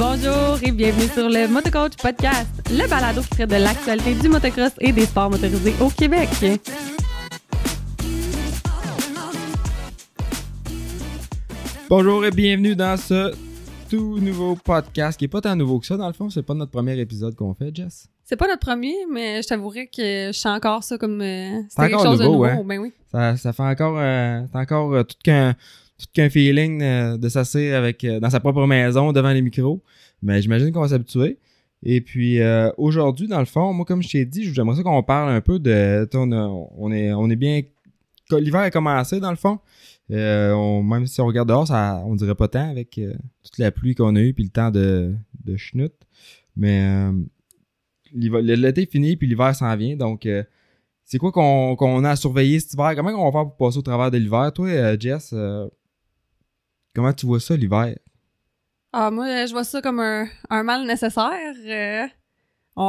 Bonjour et bienvenue sur le Motocoach Podcast, le balado qui traite de l'actualité du motocross et des sports motorisés au Québec. Bonjour et bienvenue dans ce tout nouveau podcast qui est pas tant nouveau que ça dans le fond. C'est pas notre premier épisode qu'on fait, Jess. C'est pas notre premier, mais je t'avouerais que je sens encore ça comme euh, C'est c'était quelque chose nouveau, de nouveau. hein? Ben oui. Ça, ça fait encore, euh, c'est encore euh, tout qu'un tout qu'un feeling euh, de s'asseoir avec euh, dans sa propre maison devant les micros. Mais j'imagine qu'on va s'habituer. Et puis euh, aujourd'hui, dans le fond, moi comme je t'ai dit, j'aimerais ça qu'on parle un peu de. On, a- on est on est bien. L'hiver a commencé dans le fond. Euh, on- même si on regarde dehors, ça, on dirait pas tant avec toute la pluie qu'on a eue puis le temps de, de schnout. Mais l'été est fini puis l'hiver s'en vient. Donc c'est quoi qu'on qu'on a à surveiller cet hiver? Comment on va faire pour passer au travers de l'hiver? Toi, Jess, comment tu vois ça l'hiver? Ah, moi, euh, je vois ça comme un, un mal nécessaire. euh.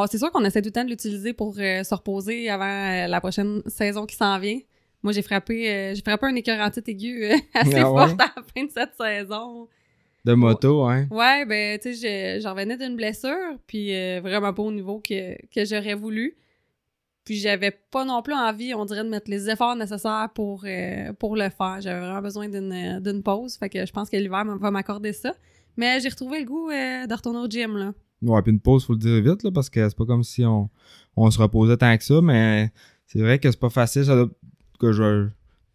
C'est sûr qu'on essaie tout le temps de l'utiliser pour euh, se reposer avant euh, la prochaine saison qui s'en vient. Moi, j'ai frappé, j'ai frappé un écœurantite aigu assez Ah ouais? forte à la fin de cette saison. De moto, hein? Ouais, ben, tu sais, je- j'en revenais d'une blessure, puis vraiment pas au niveau que, que j'aurais voulu. J'avais pas non plus envie, on dirait, de mettre les efforts nécessaires pour, euh, pour le faire. J'avais vraiment besoin d'une euh, d'une pause, fait que je pense que l'hiver va m'accorder ça. Mais j'ai retrouvé le goût euh, de retourner au gym, là. Ouais, puis une pause, faut le dire vite, là, parce que c'est pas comme si on, on se reposait tant que ça, mais c'est vrai que c'est pas facile. Que je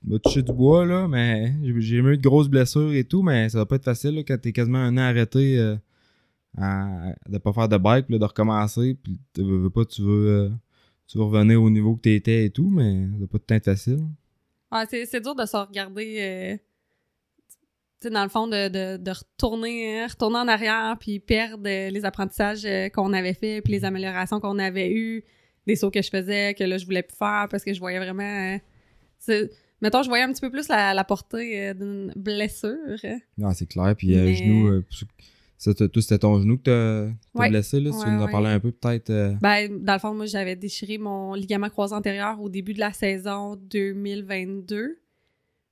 me toucher du bois, là, mais j'ai eu de grosses blessures et tout, mais ça doit pas être facile, quand t'es quasiment un an arrêté euh, à, de pas faire de bike, de recommencer, puis tu veux, veux pas, tu veux, tu revenir au niveau que t'étais et tout, mais ça doit pas tout être facile. Ouais, c'est dur de se regarder, euh, tu sais, dans le fond, de, de, de retourner, retourner en arrière puis perdre euh, les apprentissages euh, qu'on avait fait puis les améliorations qu'on avait eues, des sauts que je faisais, que là, je voulais plus faire parce que je voyais vraiment... euh, mettons, je voyais un petit peu plus la, la portée d'une blessure. Non, c'est clair, puis Mais- genou, pour ceux- ça, t'as- toi, c'était ton genou que t'as Ouais. blessé, là, si tu Ouais, nous en parler un peu, peut-être. euh, Ben, dans le fond, moi, j'avais déchiré mon ligament croisé antérieur au début de la saison 2022.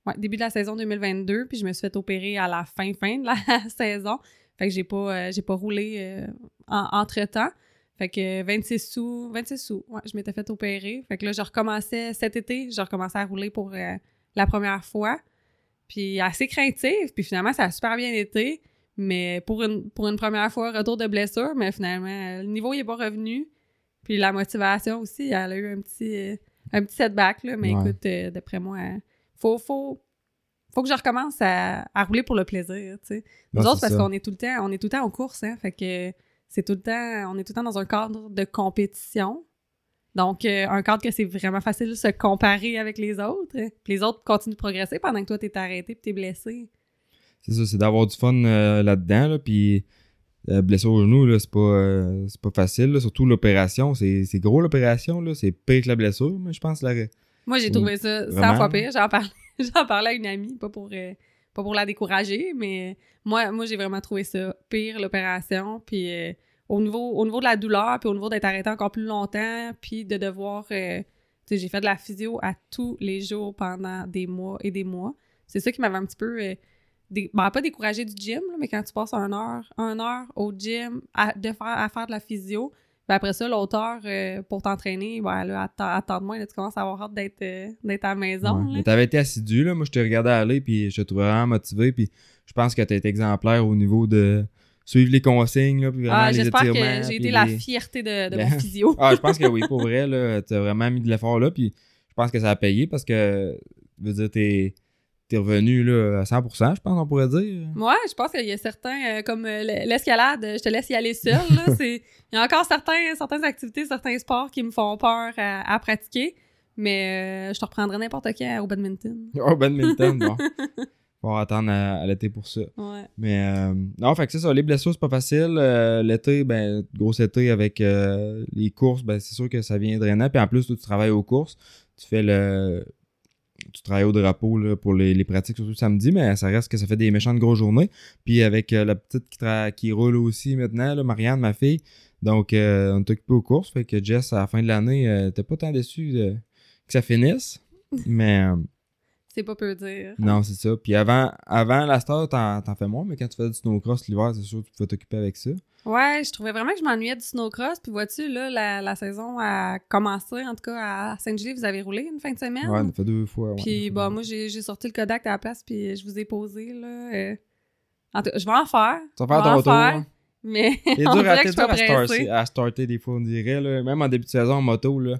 Ouais, début de la saison 2022, puis je me suis fait opérer à la fin, fin de la saison. Fait que j'ai pas, euh, j'ai pas roulé euh, en- entre-temps. Fait que 26 sous, 26 sous, ouais, je m'étais fait opérer. Fait que là, je recommençais cet été, je recommençais à rouler pour la première fois. Puis assez craintif, puis finalement, ça a super bien été. Mais pour une, pour une première fois, retour de blessure, mais finalement, le niveau il est pas revenu. Puis la motivation aussi, elle a eu un petit, un petit setback, là. Mais Ouais. écoute, euh, d'après moi, faut, faut, faut que je recommence à, à rouler pour le plaisir, tu sais. Nous autres, parce qu'on est tout le temps, on est tout le temps en course, hein. Fait que c'est tout le temps, on est tout le temps dans un cadre de compétition. Donc, euh, un cadre que c'est vraiment facile de se comparer avec les autres. hein. Puis les autres continuent de progresser pendant que toi, t'es arrêté puis t'es blessé. C'est ça, c'est d'avoir du fun euh, là-dedans, là, puis la blessure au genou, là, c'est pas, euh, c'est pas facile, là, surtout l'opération, c'est c'est gros l'opération, là, c'est pire que la blessure, mais je pense, la... Moi, j'ai trouvé ça 100 vraiment. fois pire. J'en parlais, j'en parlais à une amie, pas pour, euh, pas pour la décourager, mais moi, moi j'ai vraiment trouvé ça pire, l'opération. Puis euh, au, niveau, au niveau de la douleur, puis au niveau d'être arrêté encore plus longtemps, puis de devoir... euh, tu sais, j'ai fait de la physio à tous les jours pendant des mois et des mois. C'est ça qui m'avait un petit peu... ben, pas découragé du gym, là, mais quand tu passes un heure, un heure au gym à, de faire, à faire de la physio, ben après ça, l'autre heure euh, pour t'entraîner, ben là, attends, attends de moi, là, tu commences à avoir hâte d'être euh, à la maison. Ouais. Mais t'avais été assidu, là, moi je te regardais aller, puis je te trouvais vraiment motivé, puis je pense que t'as été exemplaire au niveau de suivre les consignes, là, puis vraiment Ah, j'espère que j'ai été la fierté de, mon physio. Ah, je pense que oui, pour vrai, là, t'as vraiment mis de l'effort là, puis je pense que ça a payé parce que, je veux dire, t'es t'es revenu là, à 100%, je pense qu'on pourrait dire. Moi, je pense qu'il y a certains, euh, comme euh, l'escalade, je te laisse y aller seul. Il y a encore certains, certaines activités, certains sports qui me font peur à, à pratiquer, mais euh, je te reprendrai n'importe quand au badminton. Oh, badminton, bon. Faut attendre à, à l'été pour ça. Ouais. Mais non, fait que c'est ça, les blessures, c'est pas facile. L'été, ben, gros été avec les courses, ben, c'est sûr que ça vient drainant. Puis en plus, toi, tu travailles aux courses. Tu fais le. Tu travailles au drapeau pour les, pratiques, surtout samedi, mais ça reste que ça fait des méchantes grosses journées. Puis avec euh, la petite qui, qui roule aussi maintenant, Marianne, ma fille. Donc, euh, on est occupé aux courses. Fait que Jess, à la fin de l'année, euh, t'es pas tant déçu que ça finisse. Mais c'est pas peu dire. Non, c'est ça. Puis avant, avant la star, t'en, t'en fais moins, mais quand tu fais du snowcross l'hiver, c'est sûr que tu peux t'occuper avec ça. Ouais, je trouvais vraiment que je m'ennuyais du snowcross. Puis vois-tu, là, la, la saison a commencé, en tout cas, à Saint-Julie, vous avez roulé une fin de semaine? Ouais, on a fait deux fois. ouais, Puis fois. moi, j'ai j'ai sorti le Kodak à la place, puis je vous ai posé, là. euh, En tout cas, je vais en faire. Tu vas faire ton en tour. faire. hein? Mais C'est dur, à, que je dur à, starter, à starter des fois, on dirait. Là. Même en début de saison en moto, là,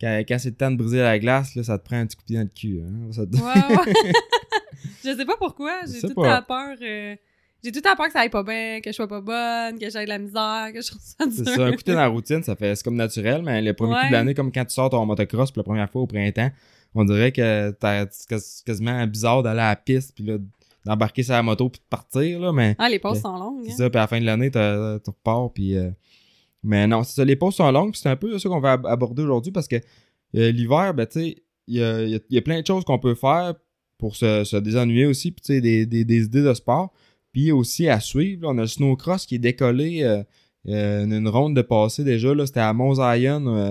quand, quand c'est le temps de briser la glace, là, ça te prend un petit coup de pied dans le cul. Hein. Ça te- Ouais, ouais. je sais pas pourquoi. Je J'ai tout pas. à peur. euh, J'ai tout à peur que ça aille pas bien, que je sois pas bonne, que j'aille de la misère, que je trouve ça dur. C'est ça, un coup t'es dans la routine, ça fait c'est comme naturel, mais le premier coup de l'année, comme quand tu sors ton motocross pour la première fois au printemps, on dirait que t'as- c'est quas- quasiment bizarre d'aller à la piste, puis là, d'embarquer sur la moto puis de partir, là, mais Ah, les pauses sont longues. c'est hein. ça, puis à la fin de l'année, tu repars, puis... euh, Mais non, les pauses sont longues, c'est un peu ça qu'on va ab- aborder aujourd'hui, parce que euh, l'hiver, ben, tu sais, il y a, y a- plein de choses qu'on peut faire pour se, se désennuyer aussi, puis tu sais, des, des, des idées de sport, puis aussi à suivre, on a le snowcross qui est décollé, euh, euh, une, ronde de passé déjà, là, c'était à Mont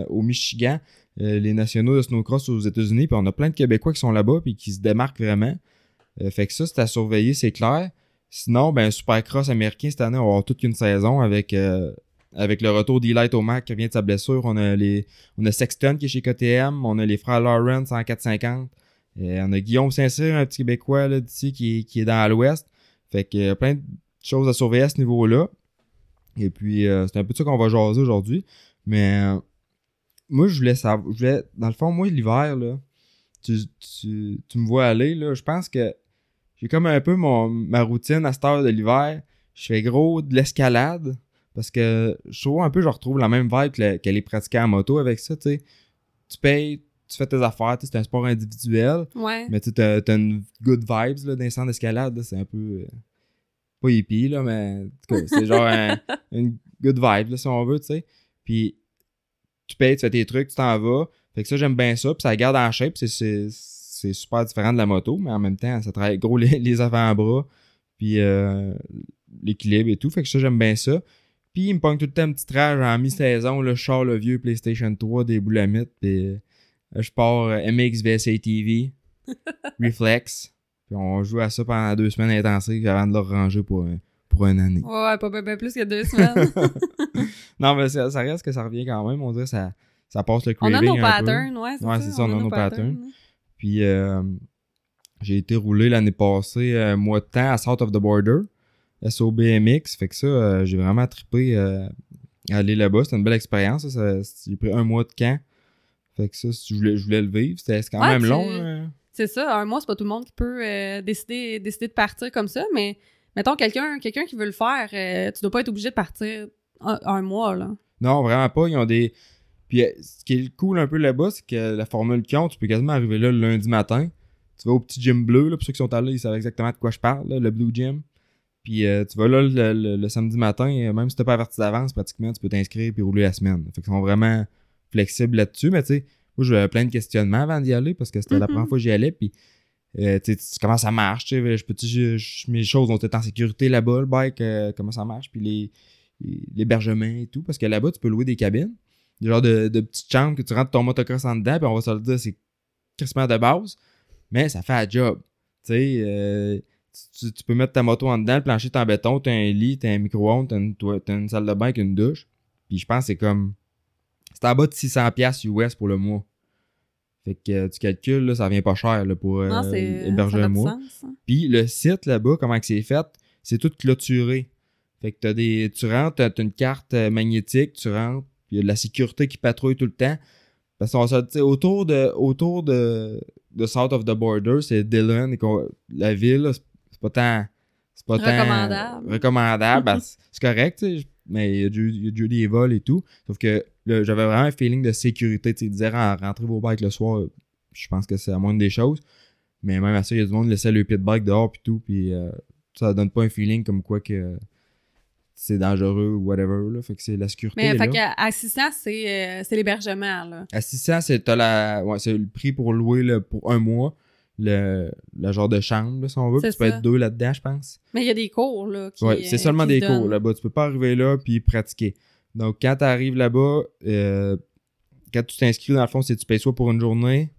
au Michigan, les nationaux de snowcross aux États-Unis, puis on a plein de Québécois qui sont là-bas, puis qui se démarquent vraiment. Fait que ça, c'est à surveiller, c'est clair. Sinon, ben, Supercross américain, cette année, on va avoir toute une saison avec, avec le retour d'Eli Tomac qui revient de sa blessure. On a, les, on a Sexton qui est chez KTM. On a les frères Lawrence en 450. Et on a Guillaume Saint-Cyr, un petit Québécois d'ici qui, est- qui est dans l'Ouest. Fait que euh, plein de choses à surveiller à ce niveau-là. Et puis, euh, c'est un peu de ça qu'on va jaser aujourd'hui. Mais euh, moi, je voulais savoir. Je voulais, dans le fond, moi, l'hiver, là, tu, tu, tu me vois aller, là, je pense que j'ai comme un peu mon, ma routine à cette heure de l'hiver. Je fais gros de l'escalade parce que je trouve un peu, je retrouve la même vibe que, la- que les pratiquants en moto avec ça, tu sais. Tu payes, tu fais tes affaires, c'est un sport individuel, Ouais. mais tu t'as une good vibes là, dans les centres d'escalade, c'est un peu. euh, pas hippie, là, mais c'est genre un- une good vibe, là, si on veut, tu sais. Puis tu payes, tu fais tes trucs, tu t'en vas. Fait que ça, j'aime bien ça. Puis ça garde en shape. C'est, c'est, c'est super différent de la moto, mais en même temps, ça travaille gros les, les avant-bras. Puis euh, l'équilibre et tout. Fait que ça, j'aime bien ça. Puis il me pogne tout le temps un petit trage en mi-saison. Là, je sors le vieux PlayStation 3 des boulamites. Puis euh, je pars euh, MX VSA TV, Reflex. Puis on joue à ça pendant deux semaines intensives avant de le ranger pour, un- pour une année. Ouais, pas, pas plus que deux semaines. non, mais ça, ça reste que ça revient quand même. On dirait que ça, ça passe le on craving a nos un peu. patterns, ouais. C'est Ouais, ça, c'est ça, on a nos patterns. Puis euh, j'ai été roulé l'année passée euh, mois de temps à South of the Border, SOBMX. Fait que ça, euh, j'ai vraiment trippé euh, à aller là-bas. C'était une belle expérience. ça. Ça- J'ai pris un mois de camp. Fait que ça, si je voulais, je voulais le vivre. C'était c'est quand Ouais, même tu- long. hein. C'est ça, un mois, c'est pas tout le monde qui peut euh, décider, décider de partir comme ça, mais mettons quelqu'un quelqu'un qui veut le faire, tu dois pas être obligé de partir un, un mois, là. Non, vraiment pas. Ils ont des. Puis ce qui est cool un peu là-bas, c'est que la formule qu'ils ont, tu peux quasiment arriver là le lundi matin. Tu vas au petit gym bleu, là, pour ceux qui sont allés, ils savent exactement de quoi je parle, là, le Blue Gym. Puis euh, tu vas là le, le- le samedi matin, et même si t'as pas averti d'avance, pratiquement, tu peux t'inscrire puis rouler la semaine. Fait qu'ils sont vraiment flexibles là-dessus. Mais tu sais, moi j'avais plein de questionnements avant d'y aller parce que c'était la Mhm. première fois que j'y allais. Puis euh, tu sais, comment ça marche, tu sais, je peux je- je- mes choses ont été en sécurité là-bas, le bike, euh, comment ça marche, puis les les- l'hébergement et tout, parce que là-bas, tu peux louer des cabines, des genres de, de petites chambres que tu rentres ton motocross en dedans, puis on va se le dire, c'est quasiment de base, mais ça fait un job. Tu sais, euh, tu, tu peux mettre ta moto en dedans, le plancher est en béton, t'as un lit, t'as un micro-ondes, t'as une, une salle de bain avec une douche, puis je pense que c'est comme... C'est en bas de 600$ piastres US pour le mois. Fait que euh, tu calcules, là, ça vient pas cher là, pour euh, non, c'est. héberger un mois. hein. Puis le site là-bas, comment que c'est fait, c'est tout clôturé. Fait que t'as des. Tu rentres, t'as une carte euh, magnétique, tu rentres, puis il y a de la sécurité qui patrouille tout le temps. Parce qu'on se autour de autour de, de South of the Border, c'est Dillon et la ville, là, c'est pas tant. C'est pas tant Recommandable. recommandable. Ben, c'est correct, tu sais, mais il y a déjà des vols et tout. Sauf que j'avais vraiment un feeling de sécurité. Tu sais, ren- rentrez vos bikes le soir, je pense que c'est la moindre des choses. Mais même à ça, il y a du monde qui laissait le pit bike dehors puis tout. Puis euh, ça donne pas un feeling comme quoi que c'est dangereux ou whatever. Là. Fait que c'est la sécurité. Mais fait là. qu'à à 600, c'est euh, c'est l'hébergement, là. À 600, c'est ouais, le prix pour louer là, pour un mois. Le, le genre de chambre, là, si on veut. Tu peux être deux là-dedans, je pense. Mais il y a des cours, là. Ouais, c'est euh, seulement qui des cours là-bas. Tu peux pas arriver là puis pratiquer. Donc, quand tu arrives là-bas, euh, quand tu t'inscris, dans le fond, c'est tu payes soit pour une journée,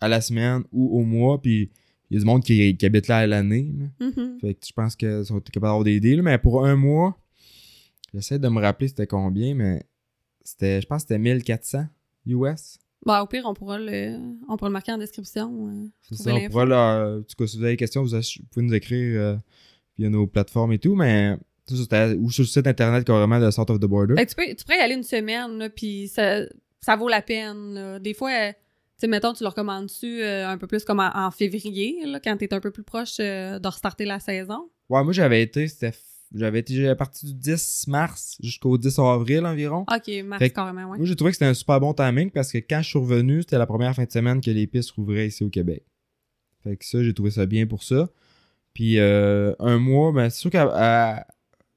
à la semaine ou au mois. Puis il y a du monde qui, qui habite là à l'année. Mhm. Fait que je pense que sont capables d'avoir des deals. Mais pour un mois, j'essaie de me rappeler c'était combien, mais c'était, je pense que c'était 1400 US. Bah, au pire, on pourra le, on pourra le marquer en description. euh, C'est ça, on pourra là, en tout cas, si vous avez des questions, vous, pouvez nous écrire euh, via nos plateformes et tout, mais ou sur le site internet carrément de Sort of the Border. Ben, tu, peux, tu pourrais y aller une semaine, là, puis ça, ça vaut la peine. là. Des fois, euh, tu mettons, tu le recommandes-tu euh, un peu plus comme en, en février, là, quand t'es un peu plus proche euh, de restarter la saison? Ouais, moi j'avais été, c'était j'avais été j'avais parti du 10 mars jusqu'au 10 avril environ. Ok, mars Fait carrément, ouais. Moi j'ai trouvé que c'était un super bon timing parce que quand je suis revenu, c'était la première fin de semaine que les pistes rouvraient ici au Québec. Fait que ça, j'ai trouvé ça bien pour ça. Puis euh, un mois, ben c'est sûr qu'à à-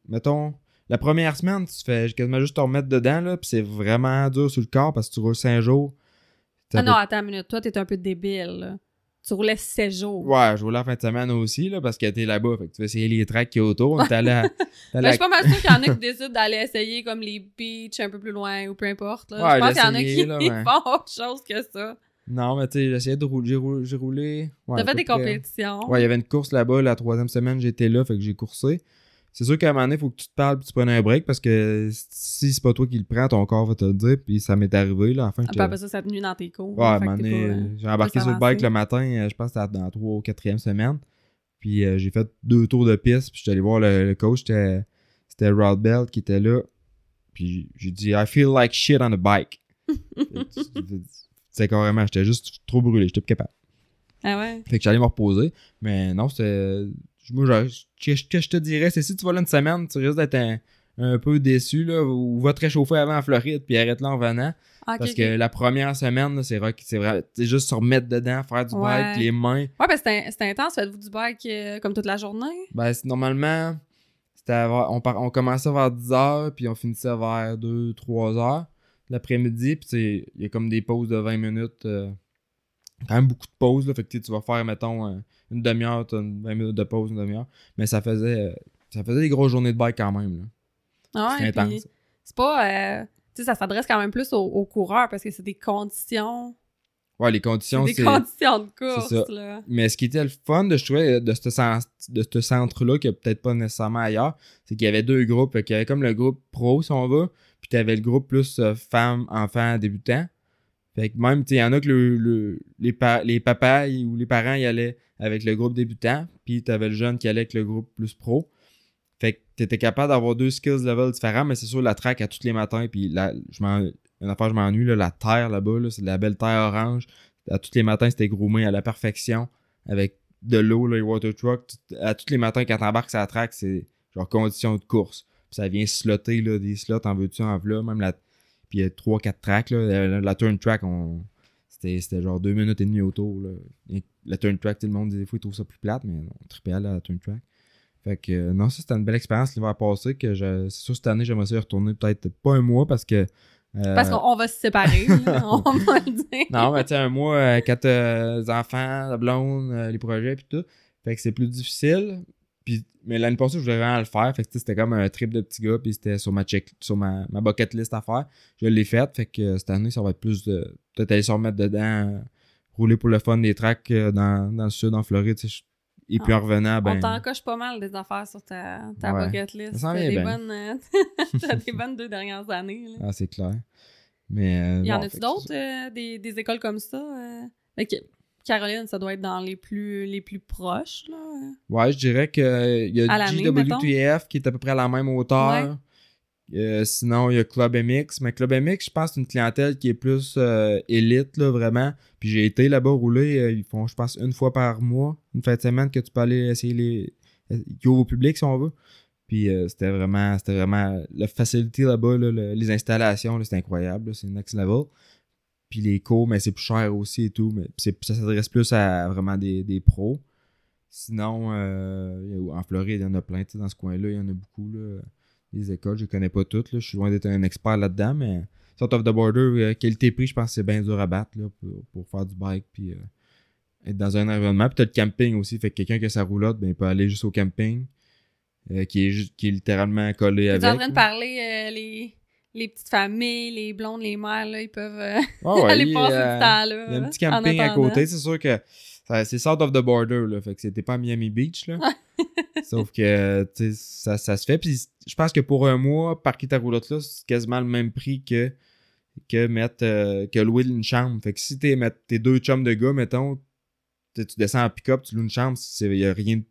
mettons la première semaine, tu fais quasiment juste te remettre dedans là, puis c'est vraiment dur sur le corps parce que tu roules 5 jours. Ah non, attends une minute. Toi, t'es un peu débile, là. Tu roulais 7 jours. Ouais, je roulais en fin de semaine aussi là parce que t'es là-bas, fait que tu vas essayer les tracks qui autour. On est allé à- t'es allé Ben, à- je suis pas mal sûre qu'il y en a qui décident d'aller essayer comme les beaches un peu plus loin ou peu importe. Là. Ouais, je pense qu'il y en a qui là, font autre chose que ça. Non, mais tu sais, j'essayais de rouler. J'ai roulé. J'ai roulé ouais, T'as à fait des près- compétitions. Ouais, il y avait une course là-bas, la troisième semaine, j'étais là, fait que j'ai coursé. C'est sûr qu'à un moment donné, il faut que tu te parles puis tu prennes un break parce que si c'est pas toi qui le prends, ton corps va te le dire. Puis ça m'est arrivé, là, enfin. Ah, puis après ça, ça te nuit dans tes cours. Ouais, à un Fait que moment donné, euh, j'ai embarqué sur le bike le matin, euh, je pense que c'était dans la 3 ou 4e semaine. Puis euh, j'ai fait deux tours de piste, puis j'étais allé voir le, le coach, c'était c'était Rod Bell qui était là. Puis j'ai dit, I feel like shit on a bike. C'est carrément, j'étais juste trop brûlé, j'étais plus capable. Ah ouais? Fait que j'allais me reposer. Mais non, c'était. Moi, je- que je- que je te dirais, c'est si tu vas là une semaine, tu risques d'être un, un peu déçu, là, ou va te réchauffer avant en Floride, puis arrête là en venant. Ah, parce que la première semaine, c'est vrai que c'est vrai. C'est juste se remettre dedans, faire du Ouais. bike, les mains. Ouais, ben c'était c'était intense. Faites-vous du bike euh, comme toute la journée? Ben, c'est- normalement, c'était vers- on, par- on commençait vers 10h, puis on finissait vers 2-3h l'après-midi, puis il y a comme des pauses de 20 minutes. euh, quand même beaucoup de pauses, là. Fait que tu vas faire, mettons, euh, une demi-heure, une 20 minutes de pause, une demi-heure. Mais ça faisait, euh, ça faisait des grosses journées de bike quand même, là. Ah C'est ouais, intense. puis c'est pas... euh, tu sais, ça s'adresse quand même plus aux, aux coureurs parce que c'est des conditions... Ouais, les C'est conditions, des c'est. conditions de c'est course, là. Mais ce qui était le fun de je trouvais de ce, de ce centre-là, qui a peut-être pas nécessairement ailleurs, c'est qu'il y avait deux groupes. Qu'il y avait comme le groupe pro, si on veut, puis t'avais le groupe plus euh, femmes, enfants, débutants. Fait que même, tu il y en a que le, le- les, pa- les papas ou les parents y allaient avec le groupe débutant, puis t'avais le jeune qui allait avec le groupe plus pro. Fait que t'étais capable d'avoir deux skills level différents, mais c'est sûr, la track à tous les matins, puis une affaire, je m'ennuie, là, la terre là-bas, là, c'est de la belle terre orange. À tous les matins, c'était groomé à la perfection, avec de l'eau, là, les water truck. À tous les matins, quand t'embarques sur la track, c'est genre condition de course. Puis ça vient slotter, là, des slots, en veux-tu, en veux même la... Puis il y a 3-4 tracks, là. La, la turn track, on... C'était, c'était genre deux minutes et demie autour. Là. Et la turn track, tout le monde, des fois, ils trouvent ça plus plate, mais on trippait à la turn track. Fait que, euh, non, ça, c'était une belle expérience l'hiver passé. que je, C'est sûr, cette année, j'aimerais ça y retourner peut-être pas un mois parce que. euh, Parce qu'on on va se séparer, on va le dire. non, mais tu sais, un mois, euh, les enfants, la blonde, euh, les projets, puis tout. Fait que c'est plus difficile. Puis, mais l'année passée, je voulais vraiment le faire. Fait que c'était comme un trip de petit gars, puis c'était sur ma check, sur ma, ma bucket list à faire. Je l'ai fait. Fait que cette année, ça va être plus de. Peut-être aller se remettre dedans, rouler pour le fun des tracks euh, dans, dans le sud, en Floride. Et puis Ah. en revenant, ben. On t'en coche pas mal des affaires sur ta, ta Ouais. bucket list. T'as des, bien. bonnes, euh, t'as des bonnes deux dernières années. Là. Ah, c'est clair. Mais. euh, y en a-tu d'autres, euh, des, des écoles comme ça? euh? Que Caroline, ça doit être dans les plus, les plus proches. Là. euh. Ouais, je dirais qu'il y À a JWTF qui est à peu près à la même hauteur. Euh, sinon, il y a Club MX. Mais Club MX, je pense, c'est une clientèle qui est plus euh, élite, là, vraiment. Puis j'ai été là-bas rouler. euh, ils font, je pense, une fois par mois, une fin de semaine que tu peux aller essayer les. qui ouvrent au public, si on veut. Puis euh, c'était vraiment. C'était vraiment. La facilité là-bas, là, le- les installations, c'est incroyable. c'est next level. Puis les cours, mais c'est plus cher aussi et tout. Mais ça s'adresse plus à vraiment des, des pros. Sinon, euh, en Floride, il y en a plein. tu sais, Dans ce coin-là, il y en a beaucoup. Là, les écoles, je les connais pas toutes. Là, je suis loin d'être un expert là-dedans, mais Sort of the Border, euh, qualité-prix, je pense que c'est bien dur à battre là, pour, pour faire du bike. Puis euh, être dans un environnement. Puis t'as le camping aussi. Fait que quelqu'un qui a sa roulotte, ben, il peut aller juste au camping. euh, qui, est qui est littéralement collé T'es avec. en train de parler les, les petites familles, les blondes, les mères, là, ils peuvent euh, ouais, aller passer euh, du temps là. Il y a un petit camping à côté. C'est sûr que c'est south of the border, là. Fait que c'était pas à Miami Beach, là. Sauf que, ça, ça se fait. Puis je pense que pour un mois, parquer ta roulotte là, c'est quasiment le même prix que, que mettre, euh, que louer une chambre. Fait que si t'es, tes deux chums de gars, mettons, tu descends en pick-up, tu loues une chambre, il y a rien de-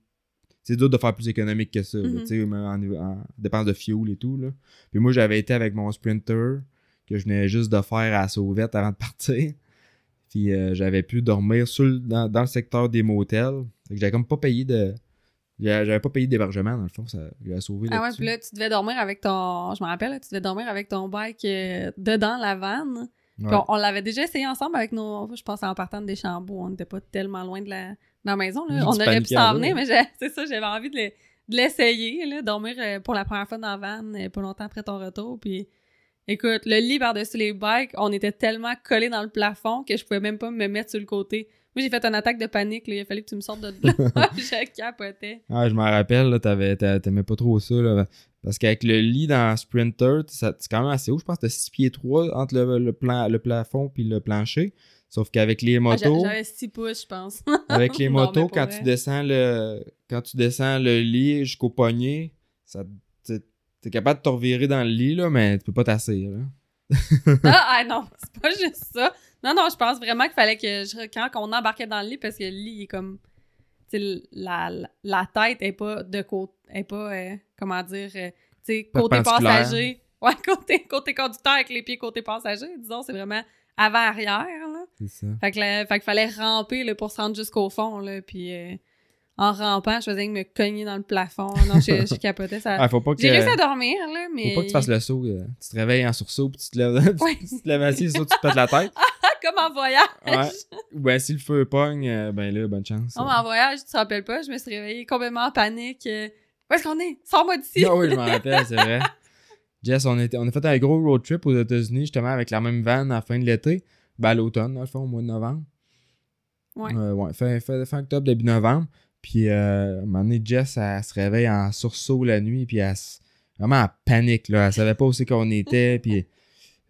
C'est dur de faire plus économique que ça, sais, même en, en dépense de fuel et tout, là. Puis moi, j'avais été avec mon Sprinter, que je venais juste de faire à la sauvette avant de partir. Puis euh, j'avais pu dormir sur le- dans, dans le secteur des motels. Fait que j'avais comme pas payé de. J'avais pas payé d'hébergement, dans le fond. Ça j'avais sauvé Ah ouais, puis là, tu devais dormir avec ton. Je me rappelle, là, tu devais dormir avec ton bike euh, dedans la vanne. Ouais. on, on l'avait déjà essayé ensemble avec nos. Je pense en partant de Deschambault. On n'était pas tellement loin de la, de la maison. Là. On aurait pu s'en venir, mais c'est ça, j'avais envie de le- de l'essayer, dormir euh, pour la première fois dans la vanne, euh, pas longtemps après ton retour. Puis écoute, le lit par-dessus les bikes, on était tellement collés dans le plafond que je pouvais même pas me mettre sur le côté. Moi, j'ai fait une attaque de panique. Là. Il a fallu que tu me sortes de là. je capotais. Ah, je m'en rappelle, t'aimais pas trop ça, là, parce qu'avec le lit dans Sprinter, c'est quand même assez haut. Je pense que t'as 6 pieds 3 entre le, le, plan, le plafond puis le plancher. Sauf qu'avec les Ah, motos, J'avais 6 pouces, je pense. avec les Non, motos, quand vrai. tu descends le quand tu descends le lit jusqu'au poignet, ça t'es capable de te revirer dans le lit, là, mais tu peux pas t'asseoir. ah, ah, non, c'est pas juste ça. Non, non, je pense vraiment qu'il fallait que je, quand on embarquait dans le lit, parce que le lit il est comme. Tu sais, la, la, la tête est pas de côté. est pas. euh, comment dire. euh, tu sais, côté passager. Ouais, côté, côté conducteur avec les pieds côté passager. Disons, c'est vraiment avant-arrière, là. C'est ça. Fait que là, fait qu'il fallait ramper là, pour se rendre jusqu'au fond, là. Puis euh, en rampant, je faisais que me cogner dans le plafond. Non, je, je capotais. Ça... Ah, faut pas que J'ai réussi à dormir, là, mais. faut pas que tu fasses le saut. euh, tu te réveilles en sursaut puis tu te lèves, Ouais. tu te lèves assis, tu te pètes la tête. Comme en voyage. Ouais. Ou ben si le feu pogne, euh, ben là, bonne chance. Mais en voyage, tu te rappelles pas, je me suis réveillée complètement en panique. euh, Où est-ce qu'on est? Sors-moi d'ici! Ah oui, je m'en rappelle, c'est vrai. Jess, on, était, on a fait un gros road trip aux États-Unis, justement, avec la même van à la fin de l'été. Ben, à l'automne, dans le fond, au mois de novembre. Ouais. Euh, ouais, fin, fin, fin octobre, début novembre. Puis, euh, à un moment donné, Jess, elle se réveille en sursaut la nuit, puis elle se- vraiment en panique, là. Elle savait pas où c'est qu'on était, puis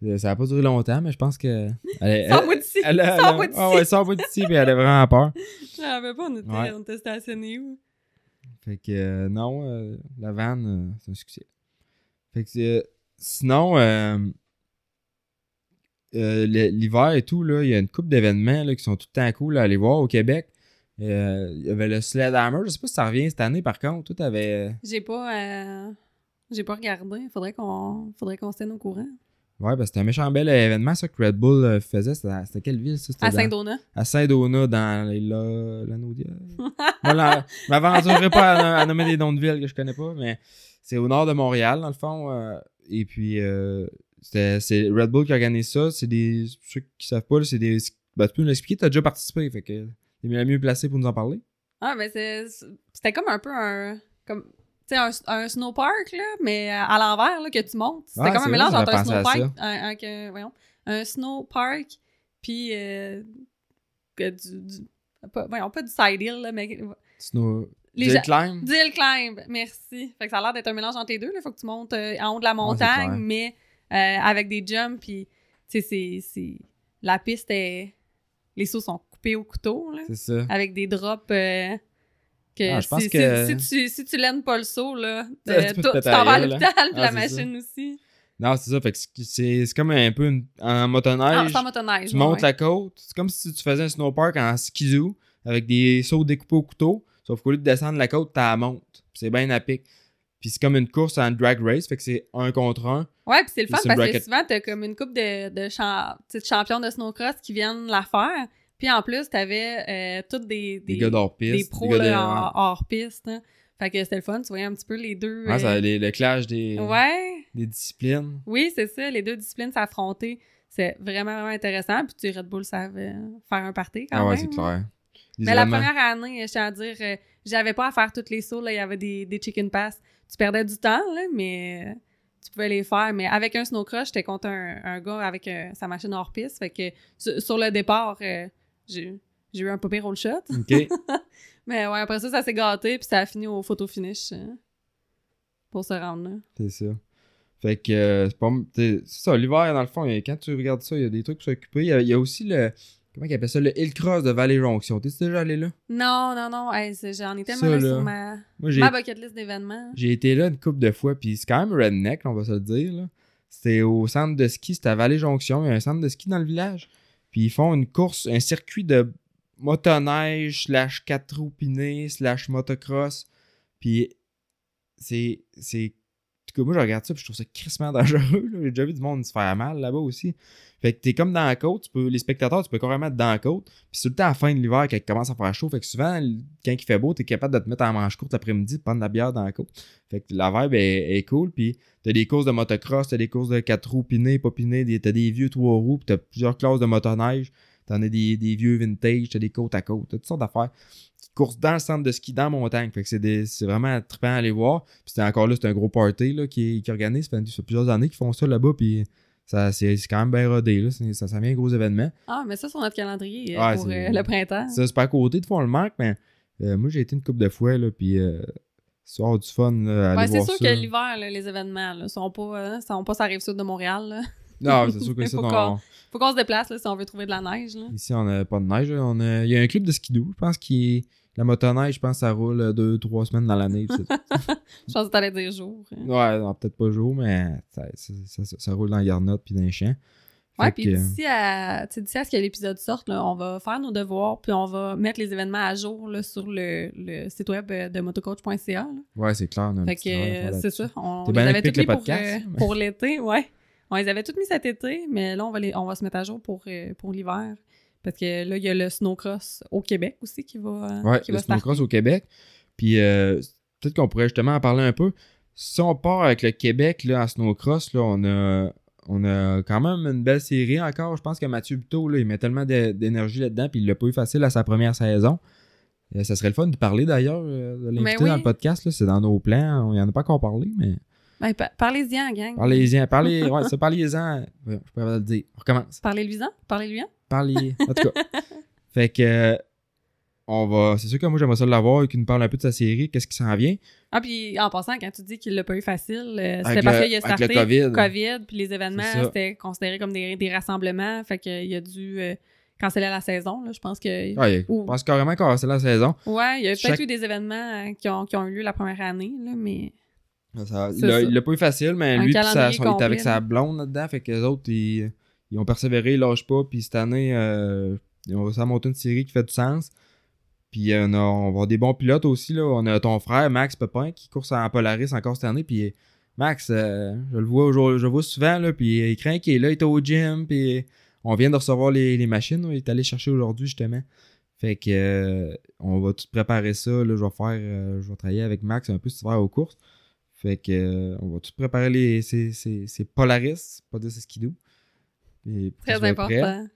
euh, ça a pas duré longtemps, mais je pense que... Sors-moi d'ici! Sors-moi elle- d'ici! ah ouais, sors-moi d'ici, puis elle avait vraiment peur. Je rappelle pas, on était, Ouais. on était stationnés où? Fait que euh, non, euh, la vanne, c'est un succès. Fait que sinon, euh, l'hiver et tout, là, il y a une couple d'événements là, qui sont tout le temps cool à aller voir au Québec. Euh, Il y avait le Sled Hammer, je sais pas si ça revient cette année par contre. Tout t'avais. J'ai pas. euh, J'ai pas regardé. Faudrait qu'on Faudrait qu'on se tienne au courant. Ouais, ben c'était un méchant bel événement ça que Red Bull euh, faisait. C'était quelle ville ça C'était À Saint-Donat. À Saint-Donat, dans les la, l'Anaudière. Moi, là, je m'aventurerai pas à, à nommer des noms de villes que je connais pas, mais c'est au nord de Montréal, dans le fond. euh, et puis, euh, c'est Red Bull qui organise ça. C'est des. Ceux qui savent pas, c'est des. Ben, tu peux nous l'expliquer, t'as déjà participé, fait que t'es la mieux placé pour nous en parler. Ah, mais c'est- c'était comme un peu un. Comme, tu sais, un, un snowpark, là, mais à l'envers, là, que tu montes. C'était Ah, comme un mélange entre un snowpark. Un, un, voyons, un snowpark, puis. Euh, du, du- Pas, voyons, pas du side hill, là, mais. Snow. Les Climb? Du hill climb, merci. Fait que ça a l'air d'être un mélange entre les deux. Il faut que tu montes euh, en haut de la c'est montagne, mais euh, avec des jumps. Puis, tu sais, c'est. La piste est. Les sauts sont au couteau, C'est ça. avec des drops. euh, que Ah, je pense si, que- si, si tu, si tu laines pas le saut, là, euh, tu tu péter t'en vas à l'hôpital, Ah, la ça. machine aussi. Non, c'est ça. Fait que c'est comme un peu une, en Ah, motoneige. en motoneige. tu ouais, montes ouais. la côte. C'est comme si tu faisais un snowpark en skidoo avec des sauts découpés au couteau. Sauf qu'au lieu de descendre la côte, t'as la monte. Puis c'est bien à pic. Puis c'est comme une course en drag race. Fait que c'est un contre un. Ouais, puis c'est le fun parce que souvent, t'as comme une couple de, de, champ- tu de champions de snowcross qui viennent la faire. Puis en plus, t'avais euh, toutes des, Des, des, gars des pros là, en- hors piste. hein. Fait que c'était le fun, tu voyais un petit peu les deux. Ouais, ça, euh, les- le clash des, ouais, des disciplines. oui, c'est ça, les deux disciplines s'affronter. C'est vraiment, vraiment intéressant. Puis tu Red Bull savent euh, faire un party quand Ah ouais, c'est clair. Les Mais la première année, je tiens à dire, euh, j'avais pas à faire tous les sauts. Là, il y avait des, des chicken pass. Tu perdais du temps, là, mais euh, tu pouvais les faire. Mais avec un snowcross, j'étais contre un, un gars avec euh, sa machine hors piste. Fait que sur, sur le départ, euh, j'ai j'ai eu un peu pire roll shot. OK. Mais ouais, après ça, ça s'est gâté. Puis ça a fini au photo finish euh, pour se rendre là. c'est ça. Fait que euh, c'est pas. C'est ça, l'hiver, dans le fond, quand tu regardes ça, il y a des trucs pour s'occuper. Il il y a aussi le. Comment ils appellent ça? Le Hill Cross de Valley Jonction. T'es déjà allé là? Non, non, non. Hey, J'en ai tellement Ça, là, là, sur ma, Moi, ma bucket list d'événements. J'ai été là une couple de fois, puis c'est quand même redneck, on va se le dire. là. C'était au centre de ski, c'était à Vallée-Jonction, il y a un centre de ski dans le village. Puis ils font une course, un circuit de motoneige, slash quatre roues slash motocross. Puis c'est... cas, moi, je regarde ça, puis je trouve ça crissement dangereux. J'ai déjà vu du monde se faire mal là-bas aussi. Fait que t'es comme dans la côte, tu peux, les spectateurs, tu peux carrément être dans la côte. Puis c'est le temps à la fin de l'hiver quand il commence à faire chaud. Fait que souvent, quand il fait beau, t'es capable de te mettre en manche courte l'après-midi, prendre de la bière dans la côte. Fait que la vibe est, cool. Puis t'as des courses de motocross, t'as des courses de 4 roues pinées, pas pinées, t'as des vieux 3 roues, puis t'as plusieurs classes de motoneige. T'en as des, des vieux vintage, t'as des côtes à côte, t'as toutes sortes d'affaires. Qui courses dans le centre de ski, dans la montagne. Fait que c'est, des- c'est vraiment trippant à aller voir. Puis c'était encore là, c'est un gros party là, qui, qui organise. Ça fait, plusieurs années qu'ils font ça là-bas. Puis ça, c'est, c'est quand même bien rodé. Là. C'est- Ça, ça vient un gros événement. Ah, mais ça sur notre calendrier euh, pour c'est- euh, le printemps. Ça, c'est pas à côté de fond le manque, mais euh, moi j'ai été une couple de fois. Là, puis euh, soir du fun. Là, aller c'est voir sûr ça. que l'hiver, là, les événements, là, sont pas, sont pas sur la rive sud de Montréal. là. Non, c'est sûr que ça. faut qu'on- Faut qu'on se déplace là, si on veut trouver de la neige. Là. Ici, on n'a pas de neige. On a- Il y a un club de skidoo, je pense, qui La motoneige, je pense, ça roule euh, deux, trois semaines dans l'année. Je pense que t'allais dire jour. hein. ouais, non, peut-être pas jour, mais ça, ça, ça- ça roule dans garnotte puis dans les champs. Ouais, puis d'ici à, à ce que l'épisode sorte, là, on va faire nos devoirs, puis on va mettre les événements à jour là, sur le, le site web euh, de motocoach.ca. Ouais, c'est clair. on a Fait que euh, c'est ça. On les avait occupé toutes mis avec le pour, euh, pour l'été, ouais. On les avait toutes mis cet été, mais là, on va, les, on va se mettre à jour pour, euh, pour l'hiver. Parce que là, il y a le snowcross au Québec aussi qui va, euh, qui le va starter. snowcross au Québec. Puis euh, peut-être qu'on pourrait justement en parler un peu. Si on part avec le Québec là, en snowcross, là, on a on a quand même une belle série encore. Je pense que Mathieu Buteau, là, il met tellement d'é- d'énergie là-dedans, puis il l'a pas eu facile à sa première saison. Euh, ça serait le fun de parler d'ailleurs, de l'inviter oui. dans le podcast. C'est dans nos plans. On y en a pas encore parlé, mais Ben, pa- Parlez-y, gang. parlez-en. Parlez, ouais, ça, parlez-en. Je peux pas le dire. On recommence. Parlez-lui-en. Parlez-lui-en. Parlez. En tout cas. fait que. euh, On va. C'est sûr que moi j'aimerais ça l'avoir et qu'il nous parle un peu de sa série, qu'est-ce qui s'en vient. Ah, puis en passant, quand tu dis qu'il l'a pas eu facile, euh, c'était parce qu'il a starté le COVID. puis les événements, c'était considéré comme des, des rassemblements. Fait qu'il a dû euh, canceller la saison. Là. Je pense que. Ouais, Ou- je pense carrément c'est la saison. Ouais, il y a peut-être Chaque- eu des événements euh, qui, ont, qui ont eu lieu la première année, là, mais. Ça- il, l'a pas eu facile, mais Un lui, sa- son- il était avec sa blonde là-dedans. Fait que les autres, ils, ils ont persévéré, ils lâchent pas. Puis cette année, euh, ils ont réussi à monter une série qui fait du sens. Puis on, a, on va avoir des bons pilotes aussi. Là. On a ton frère, Max Pepin, qui course en Polaris encore cette année. Puis Max, euh, je le vois je le vois souvent. Là, puis il craint qu'il est là, il est au gym. Puis on vient de recevoir les, les machines. là. Il est allé chercher aujourd'hui, justement. Fait que euh, on va tout préparer ça. Là, je vais faire. euh, je vais travailler avec Max un peu cet hiver aux courses. Fait que euh, on va tout préparer les. C'est, c'est, c'est Polaris, pas de skidoo. Ça Très important.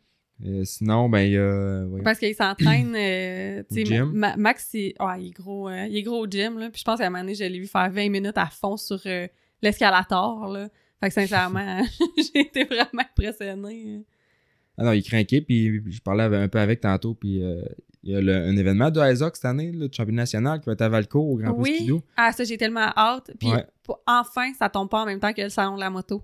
Euh, sinon, ben il y a. ouais. Parce qu'il s'entraîne. euh, gym. Ma- Max, il, ouais, il, est gros, euh, il est gros au gym. Là, puis je pense qu'à un moment donné, je l'ai vu faire 20 minutes à fond sur euh, l'escalator. Là. Fait que sincèrement, j'ai été vraiment impressionnée. Ah non, il craqué, puis je parlais un peu avec tantôt, puis euh, il y a le- un événement de Isaac cette année, là, de championnat national, qui va être à Valco au Grand Prix Oui. Ah, ça, j'ai tellement hâte. Puis Ouais. pour- enfin, ça tombe pas en même temps que le salon de la moto.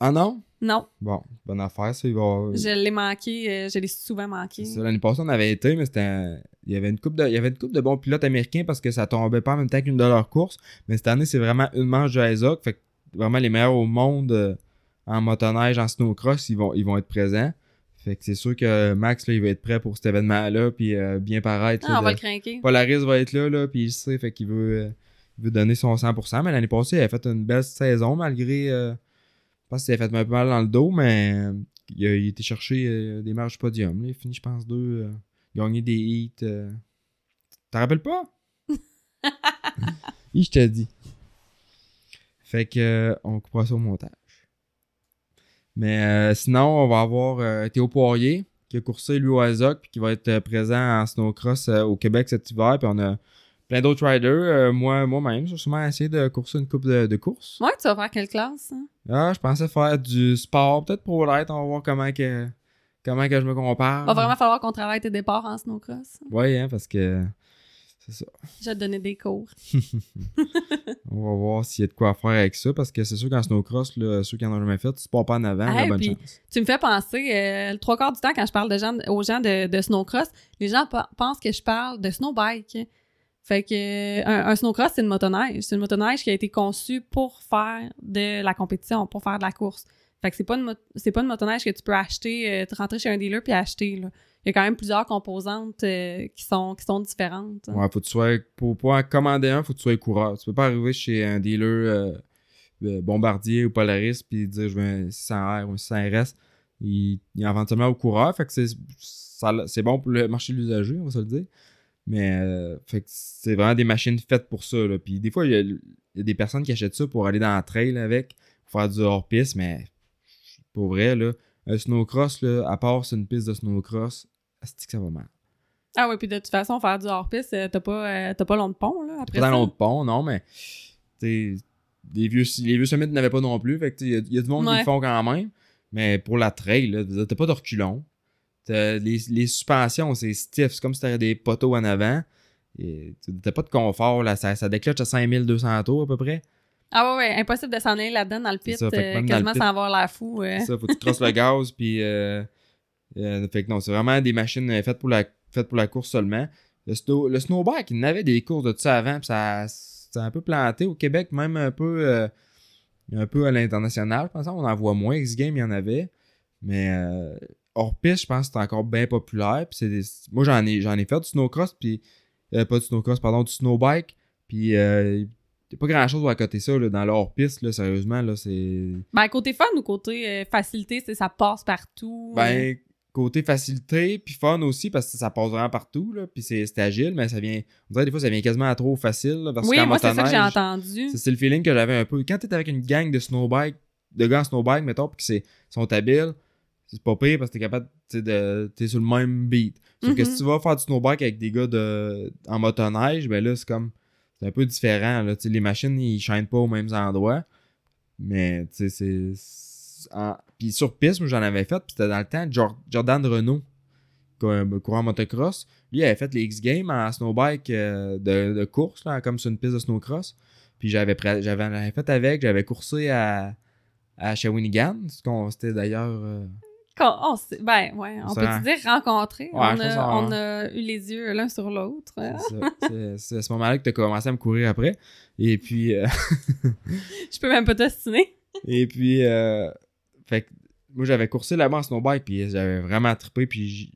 Ah non? Non, Bon, bonne affaire, ça, il va. je l'ai manqué. euh, je l'ai souvent manqué. L'année passée, on avait été, mais c'était. un- Il y avait une coupe de. Il y avait une coupe de bons pilotes américains parce que ça tombait pas en même temps qu'une de leurs courses. Mais cette année, c'est vraiment une manche de Isaac. Fait que vraiment les meilleurs au monde euh, en motoneige, en snowcross, ils vont, ils vont être présents. Fait que c'est sûr que Max, là, il va être prêt pour cet événement-là, puis euh, bien paraître. Ah, là, on va le craquer. Polaris va être là, là, puis il sait, fait qu'il veut, euh, il veut donner son 100%. Mais l'année passée, il a fait une belle saison, malgré. euh, je pense qu'il a fait un peu mal dans le dos, mais euh, il a, il a été chercher euh, des marges podium. là. Il a fini, je pense, deux. euh, gagné des hits. euh. T'en rappelles pas? oui, je te dis. Fait que, euh, on coupera ça au montage. Mais euh, sinon, on va avoir euh, Théo Poirier qui a coursé lui au Isaac puis qui va être euh, présent en snowcross au Québec cet hiver. Puis on a plein d'autres riders. Euh, moi, moi-même, je vais sûrement essayer de courser une coupe de, de courses. Ouais, tu vas faire quelle classe? hein? Ah, je pensais faire du sport, peut-être pour l'être. On va voir comment que, comment que je me compare. Va vraiment falloir qu'on travaille tes départs en snowcross. Ouais, hein, parce que C'est ça. Te donner des cours. On va voir s'il y a de quoi faire avec ça, parce que c'est sûr qu'en snowcross, là, ceux qui en ont jamais fait, tu pars pas en avant, la bonne puis chance. Tu me fais penser, euh, le trois quarts du temps, quand je parle de gens, aux gens de, de snowcross, les gens pe- pensent que je parle de snowbike. Fait que un, un snowcross, c'est une motoneige. C'est une motoneige qui a été conçue pour faire de la compétition, pour faire de la course. Fait que c'est pas une, c'est pas une motoneige que tu peux acheter, euh, te rentrer chez un dealer puis acheter. Là. Il y a quand même plusieurs composantes euh, qui, sont, qui sont différentes. Ouais, faut que tu sois, pour pouvoir commander un, faut que tu sois coureur. Tu peux pas arriver chez un dealer euh, euh, Bombardier ou Polaris puis dire je veux un 600R ou un 600RS. Il, vend seulement au coureur, fait que c'est, bon pour le marché de l'usager, on va se le dire. Mais fait que c'est vraiment des machines faites pour ça. Là. Puis des fois, il y, a, il y a des personnes qui achètent ça pour aller dans la trail avec, pour faire du hors-piste, mais pour vrai, là, un snowcross, là, à part c'est une piste de snowcross, c'est que ça va mal. Ah oui, puis de toute façon, faire du hors-piste, euh, t'as pas, euh, t'as pas long de pont, là, après Pas dans ça. l'autre pont, non, mais t'sais, les vieux, les vieux summits n'avaient pas non plus. Fait que il y, a- y a du monde qui le font quand même. Mais pour la trail, t'as pas de reculon. T'as- Les, les suspensions, c'est stiff. C'est comme si t'avais des poteaux en avant. T'as pas de confort. Là, ça, ça déclenche à 5200 tours à peu près. Ah ouais, ouais, impossible de s'en aller là-dedans dans le pit, ça, euh, quasiment sans avoir l'air fou. ça, faut que tu crosses le gaz. Puis, euh, fait que non, c'est vraiment des machines euh, faites pour la, faites pour la course seulement. Le, snow, le snowbike, il n'avait des courses de ça avant. Puis ça, ça a un peu planté au Québec, même un peu, euh, un peu à l'international. Je pense qu'on en voit moins. X-Game, il y en avait. Mais euh, hors piste, je pense que c'est encore bien populaire. Puis des- moi, j'en ai, j'en ai fait du snowcross. Puis, euh, pas du snowcross, pardon, du snowbike. Puis, euh, il n'y a pas grand chose à côté ça là, dans le hors-piste, là, sérieusement. Là, c'est. Ben, côté fun ou côté euh, facilité, c'est ça passe partout. euh. Ben, côté facilité, puis fun aussi, parce que ça passe vraiment partout, là, puis c'est agile, mais ça vient, on dirait des fois, ça vient quasiment à trop facile, là, parce oui, moi, c'est ça que j'ai entendu. c'est le feeling que j'avais un peu. Quand t'es avec une gang de snowbike, de gars en snowbike, mettons, puis qu'ils sont habiles, c'est pas pire parce que t'es capable, de, t'es sur le même beat. Sauf que si tu vas faire du snowbike avec des gars de, en motoneige, ben là, c'est comme, c'est un peu différent, là, les machines, ils chaînent pas aux mêmes endroits, mais, tu sais, c'est... en- Puis sur piste, moi, j'en avais fait, puis c'était dans le temps, Jor- Jordan Renault, comme courant motocross, lui, il avait fait les X-Games en snowbike euh, de, de course, là, comme sur une piste de snowcross. Puis j'avais j'avais fait avec, j'avais coursé à, à Shawinigan, ce qu'on c'était d'ailleurs. euh, on ben, ouais, on peut dire rencontrer. Ouais, on, a, on eu les yeux l'un sur l'autre. c'est ça. C'est- c'est à ce moment-là que tu as commencé à me courir après. Et puis, euh, Je peux même pas t'ostiner. et puis euh, fait que moi j'avais coursé là-bas en snowbike, puis j'avais vraiment trippé, puis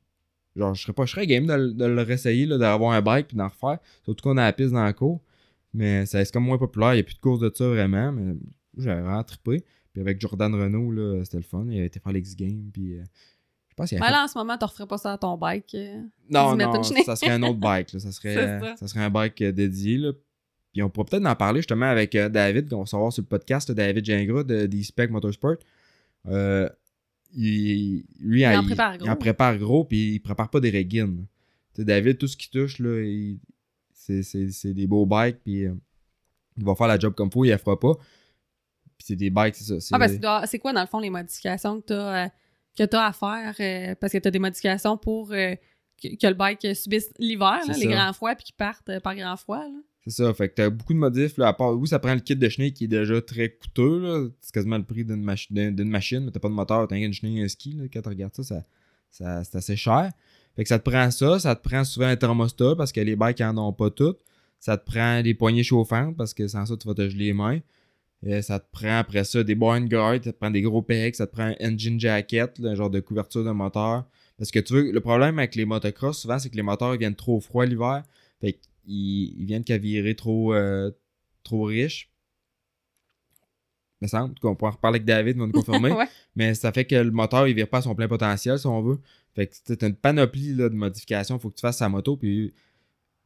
genre je serais pas, je serais game de, le- de le réessayer, là, d'avoir un bike puis d'en refaire. Surtout qu'on a la piste dans la cour. Mais ça c'est comme moins populaire, il n'y a plus de course de ça vraiment, mais j'avais vraiment trippé. Puis avec Jordan Renault, là, c'était le fun. Il avait été faire l'X Game, puis euh, je pense qu'il avait fait- là, en ce moment, t'en referais pas ça à ton bike. euh. Non, non, ça serait un autre bike. Là. Ça, serait, ça. ça. serait un bike euh, dédié. Là. Puis on pourrait peut-être en parler justement avec euh, David, qu'on va savoir sur le podcast, là, David Gingras de d'e-spec Motorsport. Euh, il, lui, Il en il- prépare il gros. en prépare gros, puis il prépare pas des régines. Tu sais, David, tout ce qu'il touche, là, il- c'est, des beaux bikes, puis euh, il va faire la job comme faut, il la fera pas. Puis c'est des bikes, c'est ça. C'est, Ah, ben, c'est quoi, dans le fond, les modifications que t'as, euh, à faire? parce que t'as des modifications pour que, que le bike subisse l'hiver, les grands froids, puis qu'ils partent euh, par grand froid. Là? C'est ça, fait que t'as beaucoup de modifs, là, à part, oui, ça prend le kit de chenille qui est déjà très coûteux, là, c'est quasiment le prix d'une, machi- machine, mais t'as pas de moteur, t'as une chenille un ski, là, quand tu regardes ça, ça, c'est assez cher. Fait que ça te prend ça, ça te prend souvent un thermostat, parce que les bikes en ont pas toutes, ça te prend des poignées chauffantes, parce que sans ça, tu vas te geler les mains, et ça te prend après ça des born guards, ça te prend des gros pecs, ça te prend un engine jacket, là, un genre de couverture de moteur, parce que tu veux, le problème avec les motocross, souvent, c'est que les moteurs, ils viennent trop froids l'hiver, fait qu'ils ils viennent cavirer trop, euh, trop riches. Me semble qu'on pourra en reparler avec David, il va nous confirmer. Ouais. Mais ça fait que le moteur, il vire pas à son plein potentiel, si on veut. Fait que c'est une panoplie là, de modifications. Faut que tu fasses sa moto. Puis,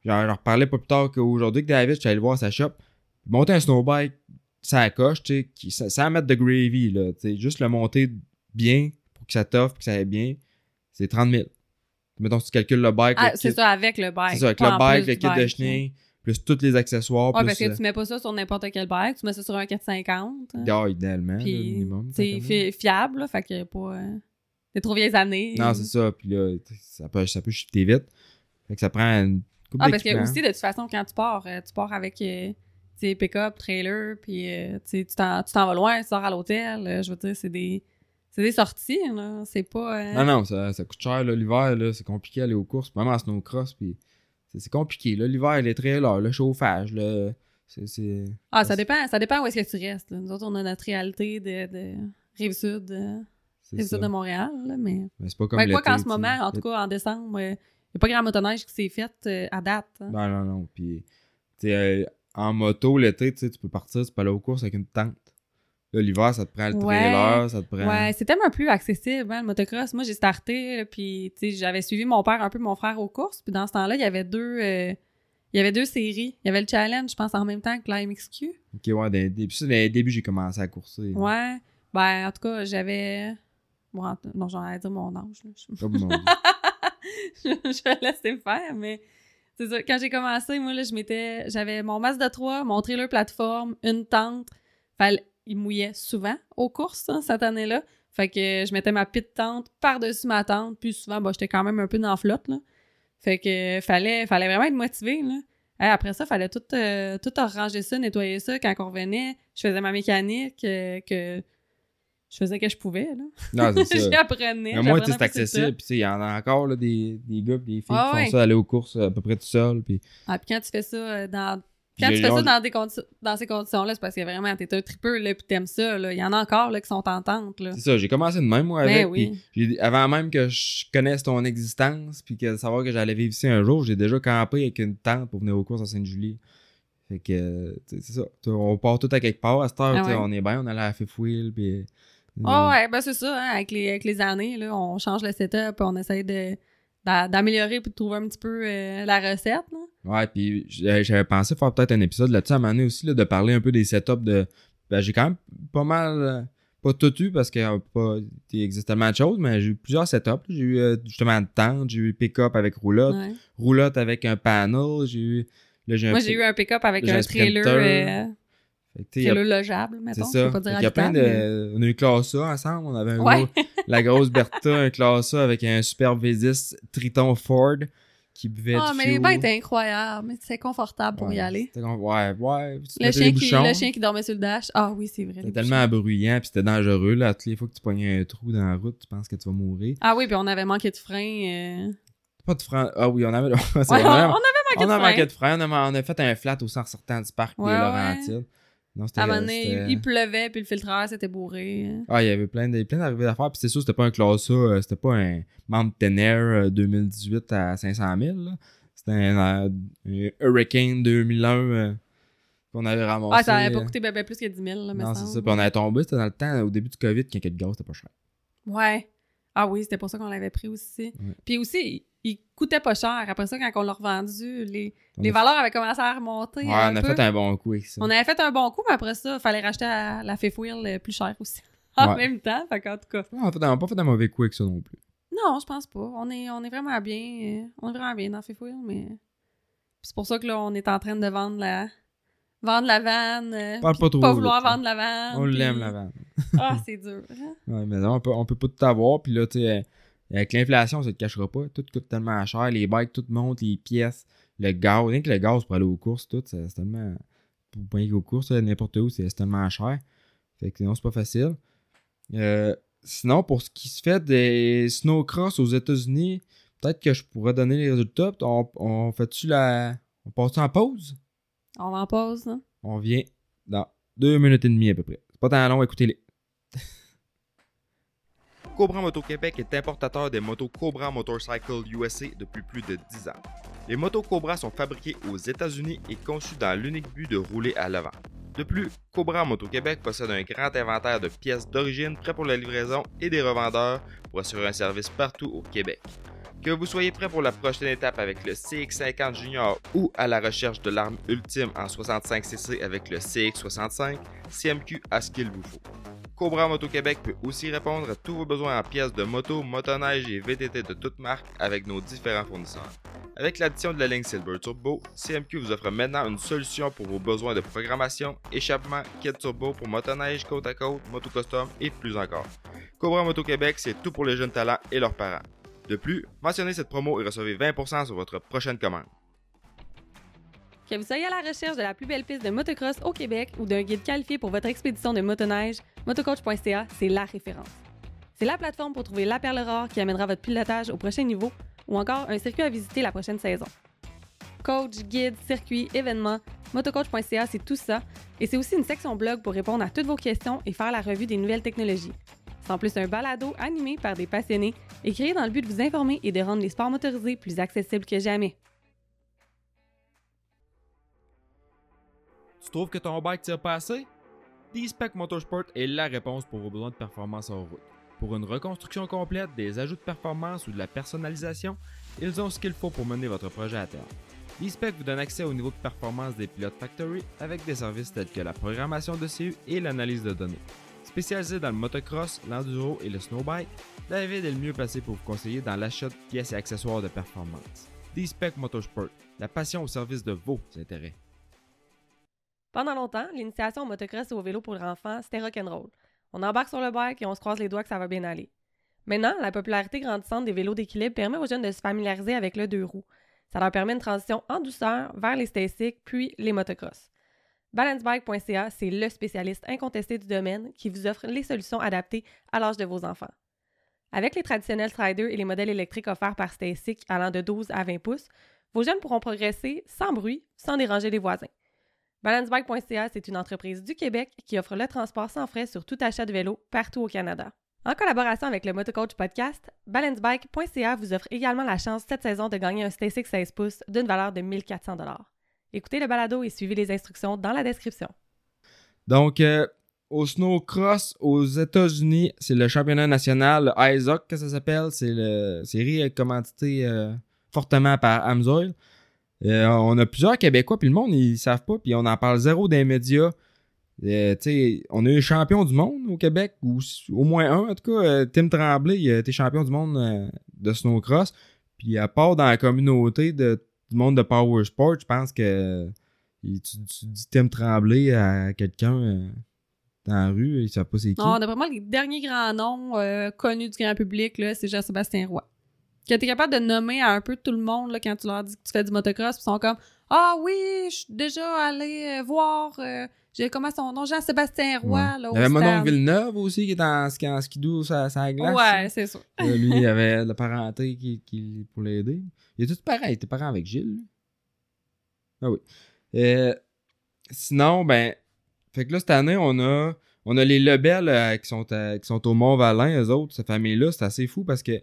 j'en leur parlais pas plus tard qu'aujourd'hui que David, je suis allé le voir à sa shop. Monter un snowbike, ça coche, tu sais, ça- mettre de gravy, là. Tu sais, juste le monter bien pour que ça t'offre, que ça aille bien, c'est 30 000. Mettons, si tu calcules le bike, Ah, c'est ça, avec le bike. c'est ça, avec le bike, le kit de chenille, plus tous les accessoires, Ouais, plus... parce que euh, tu mets pas ça sur n'importe quel bike, tu mets ça sur un 450. hein. ah, idéalement, le Puis, minimum. c'est fi- fiable, là, fait que pas. euh, C'est trop vieilles années. Non, c'est ça. Puis là, ça peut, ça peut shifter vite. Fait que ça prend une couple Ah, parce que aussi, de toute façon, quand tu pars, euh, tu pars avec euh, pick-up, trailer, puis euh, tu t'en vas loin, tu sors à l'hôtel. euh, je veux dire, c'est des, c'est des sorties, là. C'est pas. euh, Non, non, ça, ça coûte cher, là, l'hiver, là, c'est compliqué d'aller aux courses, même en snowcross, puis c'est compliqué, là, l'hiver, les trailers, le chauffage, là, c'est... c'est- Ah, ça dépend, ça dépend où est-ce que tu restes. là. Nous autres, on a notre réalité de, de Rive-Sud, euh, c'est Rive-Sud de Montréal, là, mais... Mais c'est pas comme Ouais, quoi qu'en ce moment, en tout cas, en décembre, il n'y a pas grand motoneige qui s'est fait euh, à date. hein. Non, non, non, puis, tu sais, euh, en moto, l'été, tu peux partir, tu peux aller aux courses avec une tente. Là, l'hiver, ça te prend le Ouais. trailer, ça te prend... Ouais, c'est tellement plus accessible, hein, le motocross. Moi, j'ai starté, puis tu sais, j'avais suivi mon père, un peu mon frère aux courses, puis dans ce temps-là, il y avait deux... euh, il y avait deux séries. Il y avait le challenge, je pense, en même temps que la MXQ. Ok, ouais, des, puis ça, dans les débuts, j'ai commencé à courser. Ouais. Ben, en tout cas, j'avais... Bon, non, j'allais dire mon âge. là. Je- mon je, je vais laisser faire, mais c'est ça. Quand j'ai commencé, moi, là, je m'étais. J'avais mon Mazda 3, mon trailer plateforme, une tente. Fallait, il mouillait souvent aux courses, hein, cette année-là. Fait que je mettais ma petite tente par-dessus ma tente, puis souvent, bah, j'étais quand même un peu dans la flotte, là. Fait que fallait, fallait vraiment être motivé, là. Après ça, fallait tout, euh, tout arranger ça, nettoyer ça. Quand on revenait, je faisais ma mécanique, euh, que je faisais que je pouvais, là. Non, c'est ça. J'apprenais. Mais moi, c'est accessible. Puis, il y en a encore là, des, des gars des filles Ah qui ouais. font ça, aller aux courses à peu près tout seul. Puis, Ah, puis quand tu fais ça euh, dans. Quand tu fais ça dans, des dans ces conditions-là, c'est parce que vraiment, t'es un tripeux, là, puis t'aimes ça, là. Il y en a encore, là, qui sont en tente, là. c'est ça, j'ai commencé de même, moi, Ben avec. oui. puis j'ai- avant même que je connaisse ton existence, puis que de savoir que j'allais vivre ici un jour, j'ai déjà campé avec une tente pour venir aux courses à Sainte-Julie. Fait que, c'est ça. On part tout à quelque part. À cette heure, Ah ouais. on est bien, on allait à la Fifth Wheel, puis. Ah ouais, ben c'est ça, hein, avec, les, avec les années, là, on change le setup, on essaye de, d'améliorer puis de trouver un petit peu euh, la recette, là. Ouais, puis j'avais j'avais pensé faire peut-être un épisode là-dessus à un moment donné aussi, là, de parler un peu des setups de. Ben, j'ai quand même pas mal. euh, pas tout eu parce qu'il existe tellement de choses, mais j'ai eu plusieurs setups. J'ai eu euh, justement une tente, j'ai eu pick-up avec roulotte, Ouais. roulotte avec un panel, j'ai eu. Là, Moi, j'ai eu un pick-up avec un un trailer, euh, A- trailer logeable, C'est mettons. ça. Je peux pas dire y a plein de. On a eu Classe A ensemble, on avait un Ouais. gros- la grosse Bertha, un Classe A avec un super V10 Triton Ford qui buvait mais... Ah, mais les bains étaient incroyables, mais c'est confortable pour y aller. c'était Ouais, ouais. tu Le chien, qui, le chien qui dormait sur le dash. Ah oui, c'est vrai. C'était tellement bruyant puis c'était dangereux là. Toutes les fois que tu pognais un trou dans la route, tu penses que tu vas mourir. Ah oui, puis on avait manqué de frein. euh. Pas de frein. Ah oui, on avait. c'est Ouais, on, on on, avait on manqué a de frein. manqué de frein. On a, on a fait un flat aussi en sortant du parc des. Laurentides. Non. À un moment donné, c'était- il, pleuvait, puis le filtreur s'était bourré. Ah, il y avait plein de- plein d'arrivées d'affaires. Puis c'est sûr, c'était pas un classe A, euh, c'était pas un Mountain Air euh, 2018 à 500 000. là. C'était un, euh, un Hurricane 2001 euh, qu'on avait ramassé. Ah, ça avait pas coûté ben, ben plus que 10 000, là, me Non, c'est ça. Puis on avait tombé, c'était dans le temps, au début du COVID, quand a de gaz, c'était pas cher. Ouais. Ah oui, c'était pour ça qu'on l'avait pris aussi. Ouais. Puis aussi, il, il coûtait pas cher. Après ça, quand on l'a revendu, les, les valeurs avaient commencé à remonter. Ouais, un on a peu. fait un bon coup avec ça. On avait fait un bon coup, mais après ça, il fallait racheter à la Fifth Wheel euh, plus cher aussi. En Ouais. même temps, fait qu'en tout cas. Ouais, on a fait- on a pas fait un mauvais coup avec ça non plus. Non, je pense pas. On est, on est vraiment bien. euh, on est vraiment bien dans Fifth Wheel, mais. C'est pour ça que là, on est en train de vendre la. Vendre la vanne. euh, Parle pas trop Pas vouloir vendre la vanne. On puis- l'aime, la vanne. Ah, c'est dur. hein? Ouais, mais non, on peut, on peut pas tout avoir. Puis là, tu sais, euh, avec l'inflation, ça te cachera pas. Tout coûte tellement cher. Les bikes, tout monte, les pièces, le gaz. Rien que le gaz pour aller aux courses, tout, c'est tellement. Pour aller aux courses, n'importe où, c'est c'est tellement cher. Fait que non, c'est pas facile. Euh, sinon, pour ce qui se fait des snowcross aux États-Unis, peut-être que je pourrais donner les résultats. On, on fait-tu la. On passe en pause? On va en pause, hein? On vient dans deux minutes et demie à peu près. C'est pas tant long, écoutez-les. Cobra Moto Québec est importateur des motos Cobra Motorcycle USA depuis plus de 10 ans. Les motos Cobra sont fabriquées aux États-Unis et conçues dans l'unique but de rouler à l'avant. De plus, Cobra Moto Québec possède un grand inventaire de pièces d'origine prêts pour la livraison et des revendeurs pour assurer un service partout au Québec. Que vous soyez prêt pour la prochaine étape avec le CX50 Junior ou à la recherche de l'arme ultime en 65cc avec le CX65, CMQ a ce qu'il vous faut. Cobra Moto Québec peut aussi répondre à tous vos besoins en pièces de moto, motoneige et VTT de toutes marques avec nos différents fournisseurs. Avec l'addition de la ligne Silver Turbo, CMQ vous offre maintenant une solution pour vos besoins de programmation, échappement, kit turbo pour motoneige, côte à côte, moto custom et plus encore. Cobra Moto Québec, c'est tout pour les jeunes talents et leurs parents. De plus, mentionnez cette promo et recevez 20% sur votre prochaine commande. Que vous soyez à la recherche de la plus belle piste de motocross au Québec ou d'un guide qualifié pour votre expédition de motoneige, motocoach.ca, c'est la référence. C'est la plateforme pour trouver la perle rare qui amènera votre pilotage au prochain niveau ou encore un circuit à visiter la prochaine saison. Coach, guide, circuit, événements, motocoach.ca, c'est tout ça. Et c'est aussi une section blog pour répondre à toutes vos questions et faire la revue des nouvelles technologies. C'est en plus un balado animé par des passionnés et créé dans le but de vous informer et de rendre les sports motorisés plus accessibles que jamais. Tu trouves que ton bike tire pas assez? D-Spec Motorsport est la réponse pour vos besoins de performance en route. Pour une reconstruction complète, des ajouts de performance ou de la personnalisation, ils ont ce qu'il faut pour mener votre projet à terme. D-Spec vous donne accès au niveau de performance des pilotes Factory avec des services tels que la programmation de CU et l'analyse de données. Spécialisé dans le motocross, l'enduro et le snowbike, David est le mieux placé pour vous conseiller dans l'achat de pièces et accessoires de performance. D-Spec Motorsport, la passion au service de vos intérêts. Pendant longtemps, l'initiation au motocross et au vélo pour enfants, c'était rock'n'roll. On embarque sur le bike et on se croise les doigts que ça va bien aller. Maintenant, la popularité grandissante des vélos d'équilibre permet aux jeunes de se familiariser avec le deux roues. Ça leur permet une transition en douceur vers les stasics puis les motocross. Balancebike.ca, c'est le spécialiste incontesté du domaine qui vous offre les solutions adaptées à l'âge de vos enfants. Avec les traditionnels Striders et les modèles électriques offerts par Stasic allant de 12 à 20 pouces, vos jeunes pourront progresser sans bruit, sans déranger les voisins. Balancebike.ca, c'est une entreprise du Québec qui offre le transport sans frais sur tout achat de vélo partout au Canada. En collaboration avec le Motocoach Podcast, balancebike.ca vous offre également la chance cette saison de gagner un Stasic 16 pouces d'une valeur de 1400 Écoutez le balado et suivez les instructions dans la description. Donc, euh, au snowcross aux États-Unis, c'est le championnat national ISOC que ça s'appelle. C'est le série commandité euh, fortement par Amsoil. Euh, on a plusieurs Québécois, puis le monde, ils savent pas, puis on en parle zéro des médias. On a champion du monde au Québec, ou au moins un en tout cas. Tim Tremblay, il a été champion du monde de snowcross. Puis à part dans la communauté de, du monde de Power Sport, je pense que tu, dis Tim Tremblay à quelqu'un dans la rue, il savent pas c'est qui. Non, d'après moi, les derniers grands noms connus du grand public, c'est Jean-Sébastien Roy que tu es capable de nommer à un peu tout le monde là, quand tu leur dis que tu fais du motocross, ils sont comme Ah oui, je suis déjà allé euh, voir. Euh, j'ai comment son nom Jean-Sébastien Roy. Là, il y avait mon oncle Villeneuve aussi qui est en, ski, en skidoo sur sa glace. Ouais, c'est ça. lui, il avait la parenté qui, qui, pour l'aider. Il est tout pareil. Il était parent avec Gilles. Lui? Ah oui. Euh, sinon, ben. Fait que là, cette année, on a, on a les Lebel qui, sont qui sont au Mont-Valin, eux autres, cette famille-là. C'est assez fou parce que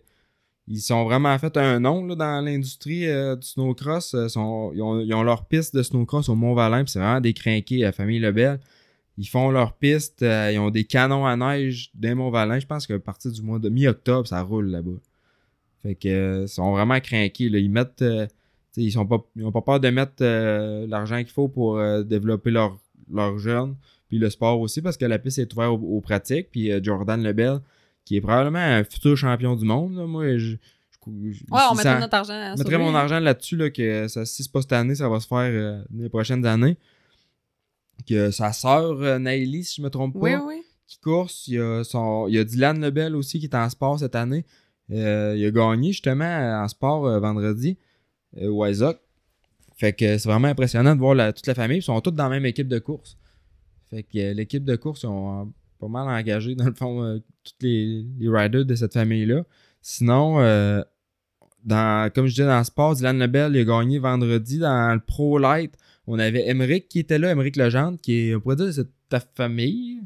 ils sont vraiment fait un nom dans l'industrie euh, du snowcross. Euh, ils, ont, leur piste de snowcross au Mont-Valin, c'est vraiment des crinqués, la famille Lebel. Ils font leur piste, euh, ils ont des canons à neige des Mont-Valin. Je pense qu'à partir du mois de mi-octobre, ça roule là-bas. Fait que ils sont vraiment crinqués. Ils mettent. ils sont pas. Pas peur de mettre l'argent qu'il faut pour développer leur, leur jeune. Puis le sport aussi, parce que la piste est ouverte aux, pratiques. Puis Jordan Lebel qui est probablement un futur champion du monde. Moi, je, ouais, on mettrait notre argent Je mettrais mon argent là-dessus, là, que ça, si c'est pas cette année, ça va se faire euh, les prochaines années. Que sa sœur euh, si je me trompe pas, qui course. Il y, a son, il y a Dylan Lebel aussi qui est en sport cette année. Euh, il a gagné justement en sport euh, vendredi au Isaac. Fait que c'est vraiment impressionnant de voir toute la famille. Ils sont tous dans la même équipe de course. Fait que l'équipe de course, ils ont pas mal engagé, dans le fond, euh, tous les, riders de cette famille-là. Sinon, euh, dans, comme je disais dans le sport, Dylan Lebel il a gagné vendredi dans le Pro Light. On avait Emeric qui était là, Emeric Legendre, qui est, on pourrait dire, c'est ta famille.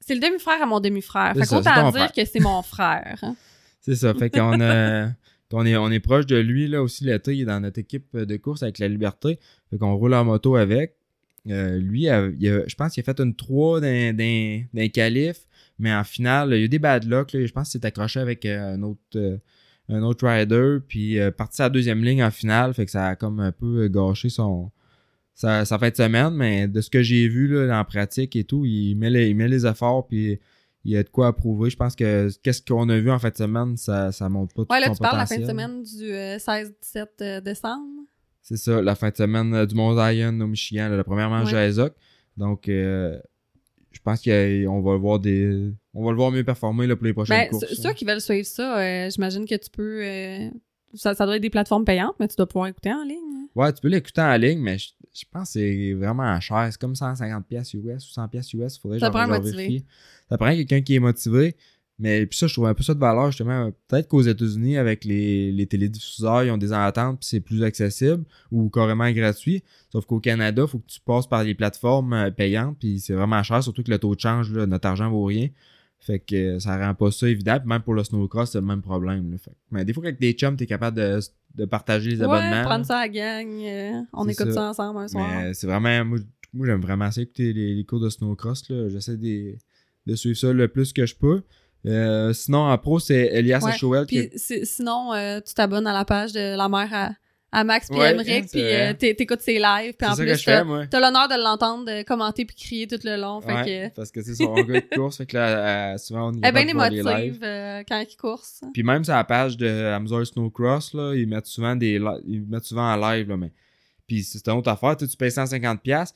C'est le demi-frère à mon demi-frère. Fait qu'autant dire que c'est mon frère. Hein. C'est ça. Fait qu'on a. On est, on est proche de lui, là aussi, l'été, il est dans notre équipe de course avec la Liberté. Fait qu'on roule en moto avec. Euh, lui, je pense qu'il a fait une 3 d'un, d'un, calife, mais en finale, il y a eu des bad luck. je pense qu'il s'est accroché avec euh, un autre, euh, un autre rider, puis parti à la deuxième ligne en finale, fait que ça a comme un peu gâché son, sa, fin de semaine, mais de ce que j'ai vu là, en pratique et tout, il met les, il met les efforts, puis il y a de quoi approuver. Je pense que qu'est-ce qu'on a vu en fin de semaine, ça, ça montre pas tout ouais, là, tu parles la fin de semaine du 16-17 décembre. C'est ça, la fin de semaine euh, du Mont Zion au Michigan, la première manche à Isaac. Donc, euh, je pense qu'on va le voir des. On va le voir mieux performer là, pour les prochaines ben, courses. Ceux qui veulent suivre ça, euh, j'imagine que tu peux. ça, ça, doit être des plateformes payantes, mais tu dois pouvoir écouter en ligne. Hein. Ouais, tu peux l'écouter en ligne, mais Je pense que c'est vraiment cher. C'est comme 150$ pièces US ou 100$ pièces US. Il faudrait Ça genre, prend motivé. Ça prend quelqu'un qui est motivé. Mais puis ça, je trouve un peu ça de valeur, justement. Peut-être qu'aux États-Unis, avec les, les télédiffuseurs, ils ont des ententes, puis c'est plus accessible ou carrément gratuit. Sauf qu'au Canada, il faut que tu passes par les plateformes euh, payantes, puis c'est vraiment cher, surtout que le taux de change, là, notre argent vaut rien. Fait que euh, ça rend pas ça évident. Puis même pour le snowcross, c'est le même problème. là. Fait que- mais des fois, avec des chums, t'es capable de, de partager les abonnements. Ouais, là. prendre ça à la gang. euh, on écoute ça. ça. ensemble un soir. Mais c'est vraiment. Moi, moi, j'aime vraiment ça écouter les, les cours de snowcross. J'essaie de, de suivre ça le plus que je peux. Euh, sinon, en pro, c'est Elias Ouais, qui. Puis si- sinon, euh, tu t'abonnes à la page de la mère à, à Max puis Emmerich, puis euh, t'é- t'écoutes ses lives, puis en plus, t'as l'honneur de l'entendre de commenter puis crier tout le long. Fait Ouais, que, parce que c'est son gars de course. Fait que là, euh, souvent, on y elle est bien émotive euh, quand il course. Puis même sur la page de Amazon Snowcross, là, ils mettent souvent des ils mettent souvent en live, là, mais. Puis c'est une autre affaire, tu payes 150$,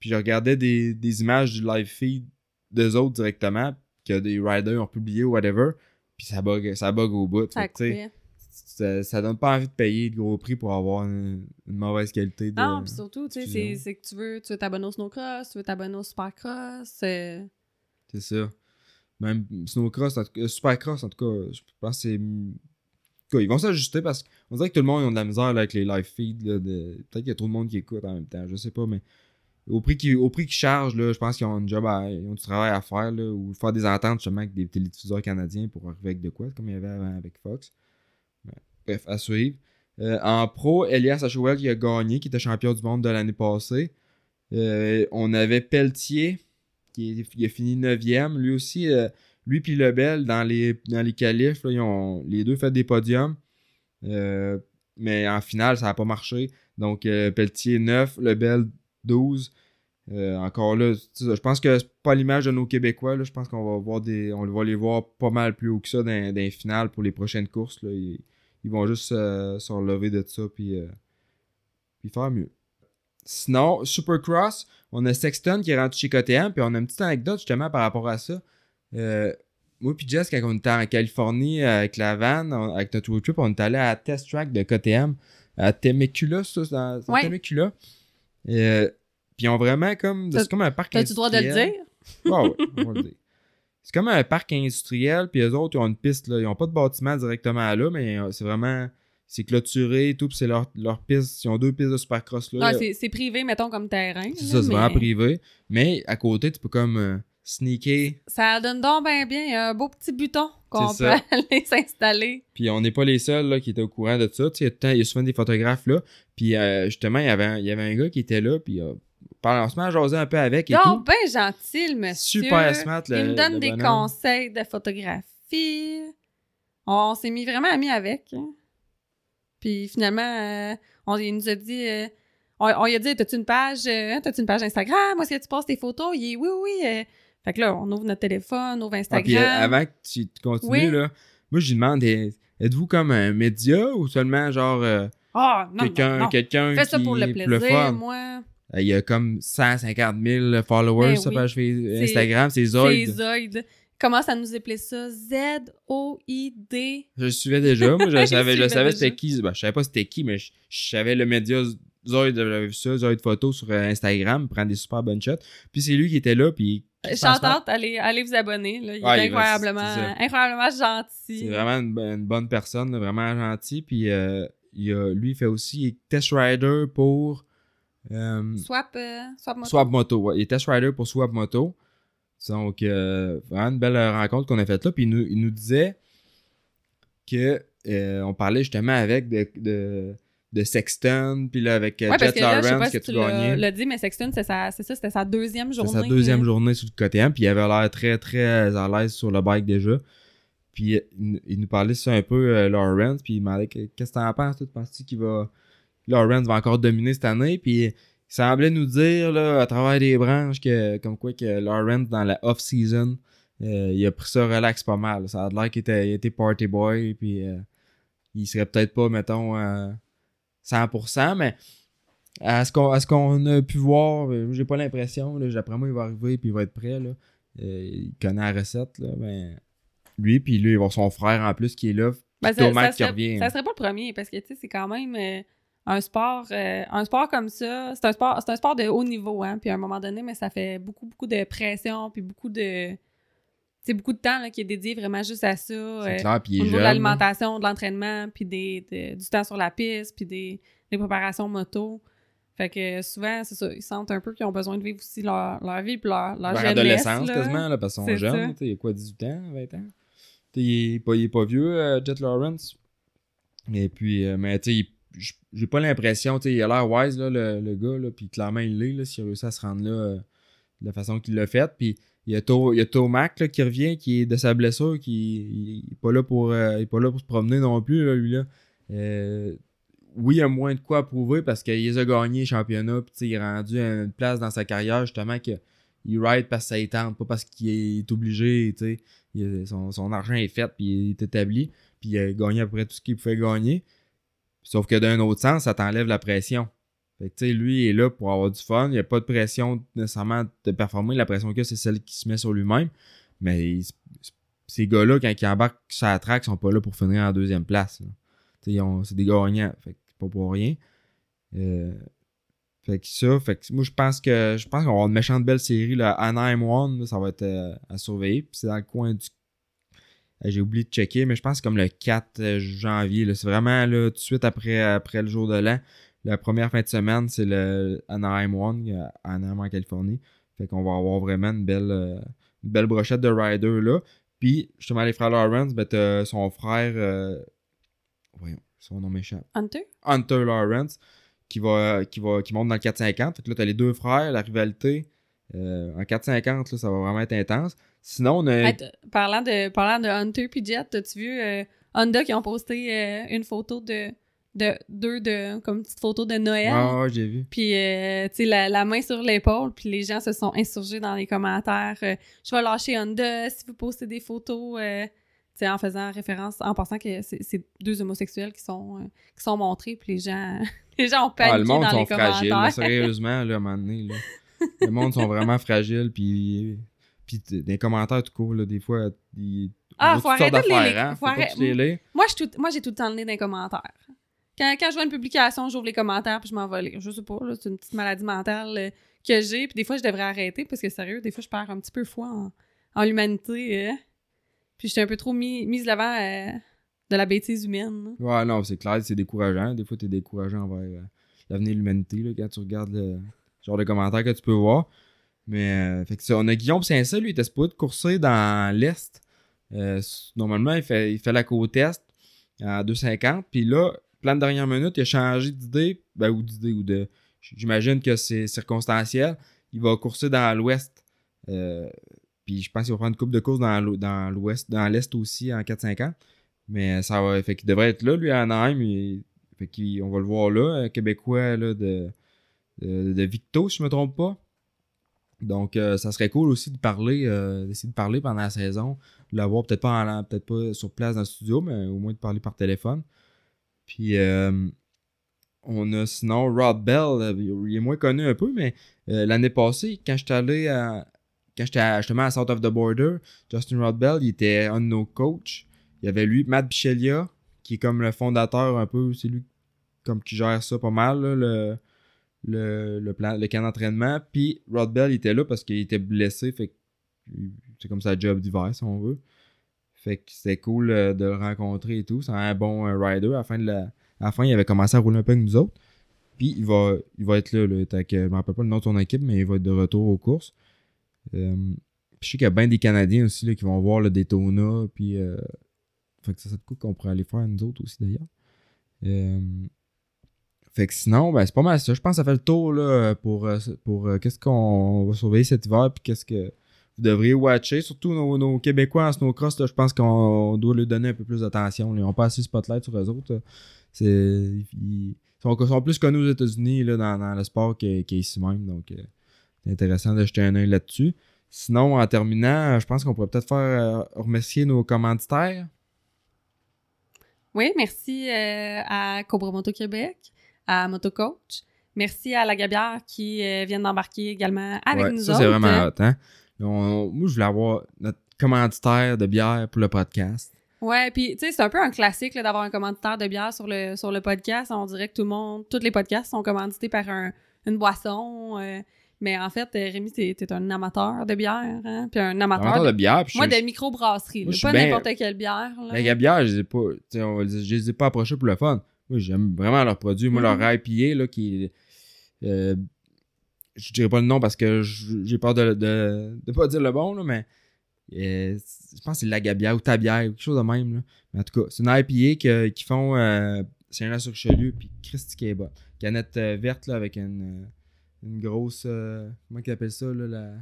puis je regardais des, des images du live feed d'eux autres directement, que des riders ont publié ou whatever, puis ça bug, ça bug au bout. Ça a Fait ça, ça donne pas envie de payer de gros prix pour avoir une, une mauvaise qualité de. Non, puis surtout, tu sais, c'est que tu veux tu veux t'abonner au snowcross, tu veux t'abonner au supercross. C'est ça. Même Snowcross, en tout cas, Supercross, en tout cas, je pense que c'est. Ils vont s'ajuster parce qu'on dirait que tout le monde ont de la misère là, avec les live feeds. Peut-être qu'il y a trop de monde qui écoute en même temps, je sais pas, mais au prix qu'ils au prix chargent, là, je pense qu'ils ont un job à... ils ont du travail à faire là, ou faire des ententes justement avec des télédiffuseurs canadiens pour arriver avec de quoi, comme il y avait avant avec Fox. Bref, à suivre. Euh, en pro, Elias Achouel qui a gagné, qui était champion du monde de l'année passée. Euh, on avait Pelletier, qui a fini 9e. Lui aussi, euh, lui puis Lebel, dans les, dans les qualifs, ils ont les deux fait des podiums. Mais en finale, ça n'a pas marché. Donc, Pelletier 9, Lebel 12. Euh, encore là, je pense que c'est pas l'image de nos Québécois. là. Je pense qu'on va voir des. On va les voir pas mal plus haut que ça dans, les finales pour les prochaines courses. là. Ils, ils vont juste euh, se relever de ça puis, euh, puis faire mieux. Sinon, Supercross, on a Sexton qui est rentré chez KTM, puis on a une petite anecdote justement par rapport à ça. Euh, moi puis Jess, quand on était en Californie avec la van, on- avec notre road trip, on est allé à la test track de KTM à Temecula, ça, dans Ouais. Temecula. Euh, puis ils ont vraiment comme. C'est comme un parc T'as-tu le droit de le industriel. dire? Ouais, on va le dire. C'est comme un parc industriel, puis eux autres, ils ont une piste, là. Ils ont pas de bâtiment directement là, mais euh, c'est vraiment. C'est clôturé et tout, puis c'est leur, leur piste. Ils ont deux pistes de supercross là. Non, c'est privé, mettons, comme terrain. C'est ça, c'est vraiment privé. Mais à côté, tu peux comme euh, sneaker. Ça donne donc bien bien. Il y a un beau petit bouton qu'on peut aller s'installer. Puis on n'est pas les seuls là, qui étaient au courant de ça. Tu sais, il y a souvent des photographes là. Puis euh, justement, il y, avait un, il y avait un gars qui était là. Puis euh, on se met à jaser un peu avec et Donc, tout. ben gentil, monsieur. Super smart, le- Il me donne des bonhomme. conseils de photographie. On s'est mis vraiment amis avec. hein. Puis finalement, euh, on, il nous a dit... euh, on, on lui a dit, t'as-tu une page, euh, t'as-tu une page Instagram? Est-ce que tu passes tes photos? Il est, oui, oui. Euh. Fait que là, on ouvre notre téléphone, on ouvre Ah, Instagram. puis euh, avant que tu continues, Oui. là, moi je lui demande eh, êtes-vous comme un média ou seulement genre euh, Ah, non, non, quelqu'un non. quelqu'un Fais ça pour le plaisir, fun? moi. Euh, Il y a comme 150 000 followers Ben sur oui. page Facebook- C'est- Instagram, c'est C'est Zoid. Zoid. Comment ça nous appelait ça? Z-O-I-D. Je le suivais déjà. Moi, je savais, je savais déjà. c'était qui. Ben, je savais pas c'était qui, mais je, je savais le média Zoid. J'avais vu ça, Zoid Photo sur euh, Instagram. Prend des super bonnes shots. Puis c'est lui qui était là. Puis out, allez, allez vous abonner. Là. Il Ouais, est incroyablement, incroyablement gentil. c'est vraiment une, bo- une bonne personne, là, vraiment gentil. Puis euh, il a- lui, il fait aussi test rider pour euh, Swap, euh, swap moto. Swap Moto. Ouais. Il est test rider pour Swap Moto. Donc, vraiment une belle rencontre qu'on a faite là. Puis il nous, il nous disait que on parlait justement avec de, de, de Sexton, puis là avec euh, Ouais, Jet que là, je sais Lawrence pas que si tu gagnais. l'as dit, mais Sexton, c'est ça, c'était sa deuxième C'est journée. sa deuxième journée sur le KTM, puis il avait l'air très, très à l'aise sur le bike déjà. Puis euh, il, nous parlait de ça un peu, euh, Lawrence, puis il m'a que- qu'est-ce que t'en penses, tu penses qu'il va. Lawrence va encore dominer cette année, puis il semblait nous dire, là, à travers les branches, que comme quoi que Lawrence, dans la off-season, euh, il a pris ça relax pas mal. Ça a l'air qu'il était, était party boy, puis euh, il serait peut-être pas, mettons, euh, 100%, mais à ce qu'on a pu voir, euh, j'ai pas l'impression. D'après moi, il va arriver puis il va être prêt. Là. Euh, il connaît la recette. Là, ben, lui, puis lui, il va avoir son frère en plus qui est là. ben, ça, qui serait, revient. ça serait pas le premier, parce que, tu sais, c'est quand même... euh, un sport, euh, un sport comme ça, c'est un sport, c'est un sport de haut niveau, hein. Puis à un moment donné, mais ça fait beaucoup, beaucoup de pression, puis beaucoup de. C'est beaucoup de temps là, qui est dédié vraiment juste à ça. C'est euh, clair, puis il est de l'alimentation, de l'entraînement, puis des, de- du temps sur la piste, puis des, des préparations moto. Fait que souvent, c'est ça, ils sentent un peu qu'ils ont besoin de vivre aussi leur, leur vie, puis leur, leur jeunesse. adolescence là. quasiment, là, parce qu'ils sont jeunes. Il y a quoi, 18 ans, 20 ans? Il, est pas, il est pas vieux, euh, Jet Lawrence. Et puis, euh, mais tu sais, j'ai pas l'impression, tu sais, il a l'air wise, là, le, le gars, là, puis clairement, il l'est, s'il a réussi à se rendre là euh, de la façon qu'il l'a fait. Puis, il y a, Tomac, qui revient, qui est de sa blessure, qui il, il est pas là pour, euh, pas là pour se promener non plus, lui, là. Euh, oui, il a moins de quoi prouver parce qu'il a gagnés les championnats, puis il est rendu une place dans sa carrière, justement, que il ride parce que ça tente, pas parce qu'il est obligé, Son, son argent est fait, puis il est établi, puis il a gagné à peu près tout ce qu'il pouvait gagner. Sauf que d'un autre sens, ça t'enlève la pression. Fait que, tu sais, lui, il est là pour avoir du fun. Il n'y a pas de pression nécessairement de performer. La pression qu'il a, c'est celle qui se met sur lui-même. Mais ces gars-là, quand ils embarquent sur la track, sont pas là pour finir en deuxième place. Tu sais, ils c'est des gagnants. Fait que pas pour rien. Euh, fait que ça, fait que moi je pense que je pense qu'on va avoir une méchante belle série là, Anaheim One, ça va être euh, à surveiller. Puis c'est dans le coin du. Euh, J'ai oublié de checker, mais je pense que comme le 4 euh, janvier. C'est vraiment là, tout de suite après, après le jour de l'an. La première fin de semaine, c'est le Anaheim One à Anaheim en Californie. Fait qu'on va avoir vraiment une belle, euh, une belle brochette de riders là. Puis justement les frères Lawrence, ben t'as son frère. euh, Voyons, son nom m'échappe. Hunter? Hunter Lawrence qui va qui va qui monte dans le 450. Fait que là, t'as les deux frères, la rivalité. euh, en 450, là, ça va vraiment être intense. Sinon, on a. Hey, parlant, de, parlant de Hunter puis Jet, as-tu vu Honda qui ont posté une photo de, de deux de comme une petite photo de Noël? Ah, ouais, j'ai vu. Puis, euh, tu sais, la, la main sur l'épaule, puis les gens se sont insurgés dans les commentaires. euh, je vais lâcher Honda si vous postez des photos. euh, tu sais, en faisant référence, en pensant que c'est deux homosexuels qui sont, euh, qui sont montrés, puis les gens, les gens ont paniqué Ah, le monde dans sont les fragiles, là, commentaires. sérieusement, là, à un moment donné. Là. le monde sont vraiment fragiles, puis. Puis les commentaires, tout court, là, des fois, ils. Ah, faut arrêter de les- d'affaires, hein. arrêter- lire. Moi, je tout- moi, j'ai tout le temps le nez dans les commentaires. Quand, quand je vois une publication, j'ouvre les commentaires puis je m'en vais. Je sais pas, c'est une petite maladie mentale euh, que j'ai. Puis des fois, je devrais arrêter parce que, sérieux, des fois, je perds un petit peu foi en, en l'humanité. euh. Puis je suis un peu trop mis, mise l'avant euh, de la bêtise humaine. là. Ouais, non, c'est clair, c'est décourageant. Des fois, t'es décourageant envers euh, l'avenir de l'humanité, quand tu regardes le genre de commentaires que tu peux voir. Mais, fait que on a Guillaume Saint-Cyr, lui, il était supposé de courser dans l'Est. Normalement, il fait, il fait la côte Est à 2,50. Puis là, plan de dernière minute, il a changé d'idée. Ben, ou d'idée, ou de. J'imagine que c'est circonstanciel. Il va courser dans l'Ouest. Euh, puis je pense qu'il va prendre une coupe de course dans l'ou- dans l'Ouest, dans l'Est aussi en 4,50. Mais ça va. Fait qu'il devrait être là, lui, à Anaheim. Il- fait qu'on va le voir là, un Québécois là, de, de, de Victo, si je me trompe pas. Donc, euh, ça serait cool aussi de parler, euh, d'essayer de parler pendant la saison, de l'avoir peut-être pas, peut-être pas sur place dans le studio, mais au moins de parler par téléphone. Puis, euh, on a sinon Rod Bell, euh, il est moins connu un peu, mais euh, l'année passée, quand j'étais allé à, quand j'étais justement à South of the Border, Justin Rod Bell, il était un de nos coachs. Il y avait lui, Matt Bichelia, qui est comme le fondateur un peu, c'est lui comme qui gère ça pas mal, le, le, plan, camp d'entraînement. Puis Rod Bell il était là parce qu'il était blessé, fait c'est comme sa job d'hiver si on veut. Fait que c'était cool euh, de le rencontrer et tout. C'est un bon euh, rider. À la, fin il avait commencé à rouler un peu avec nous autres. Puis il va, il va être là. je me rappelle pas le nom de son équipe, mais il va être de retour aux courses. Euh, je sais qu'il y a bien des Canadiens aussi là, qui vont voir le Daytona. Puis fait que ça, c'est de coup qu'on pourrait aller faire nous autres aussi d'ailleurs. Fait que sinon, ben, c'est pas mal ça. Je pense que ça fait le tour là, pour, pour qu'est-ce qu'on va surveiller cet hiver. Puis qu'est-ce que vous devriez watcher. Surtout nos, nos Québécois en snowcross, là, je pense qu'on doit leur donner un peu plus d'attention. Ils n'ont pas assez de spotlight sur eux autres. C'est, ils sont, sont plus connus aux États-Unis là, dans, dans le sport qu'est qu'est ici même. Donc, euh, c'est intéressant de jeter un œil là-dessus. Sinon, en terminant, je pense qu'on pourrait peut-être faire euh, remercier nos commanditaires. Oui, merci euh, à Cobra Moto Québec, à Motocoach. Merci à la Gabière qui euh, vient d'embarquer également avec Ouais, nous ça, autres. c'est vraiment hot. Hein? On- moi, je voulais avoir notre commanditaire de bière pour le podcast. Ouais, puis tu sais, c'est un peu un classique d'avoir un commanditaire de bière sur le, sur le podcast. On dirait que tout le monde, tous les podcasts sont commandités par un, une boisson. euh, mais en fait, euh, Rémi, t'es es un amateur de bière, hein? Puis un amateur, Amateur de, de bière. puis moi, je- de microbrasserie. Là, Pas n'importe quelle bière. Là. La bière, je les ai pas, on je les ai pas approchés pour le fun. Moi, j'aime vraiment leurs produits. Moi, Mhm. leur IPA, là, qui est. euh, je dirais pas le nom parce que j'ai peur de, de, de pas dire le bon, là, mais. euh, je pense que c'est la gabière ou tabière ou quelque chose de même. Là. Mais en tout cas, c'est une IPA que- qui font. Euh, c'est un sur Richelieu, puis Christy qui est bonne. Canette euh, verte, là, avec une, euh, une grosse. comment ils appellent ça, là, la,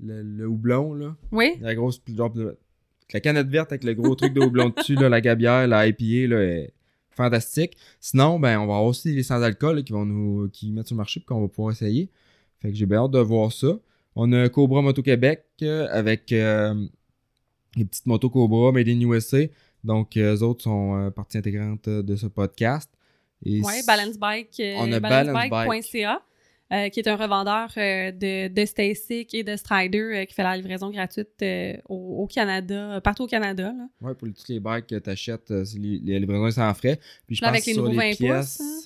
le, le houblon, là. Oui? La grosse. Genre, la canette verte avec le gros truc de houblon dessus, là, la gabière, la IPA, là, est fantastique. Sinon, ben, on va avoir aussi les sans-alcool qui vont nous qui mettent sur le marché et qu'on va pouvoir essayer. Fait que j'ai bien hâte de voir ça. On a Cobra Moto Québec euh, avec euh, les petites motos Cobra Made in USA. Donc, euh, eux autres sont euh, partie intégrante de ce podcast. Oui, Balance Bike, On a balancebike.ca, euh, qui est un revendeur euh, de, de Stasic et de Strider euh, qui fait la livraison gratuite au, au Canada, partout au Canada. Ouais, pour toutes les bikes que tu achètes, les, les livraisons sans frais. Puis je Là, pense avec les sur nouveaux 20 les pouces, pièces, hein?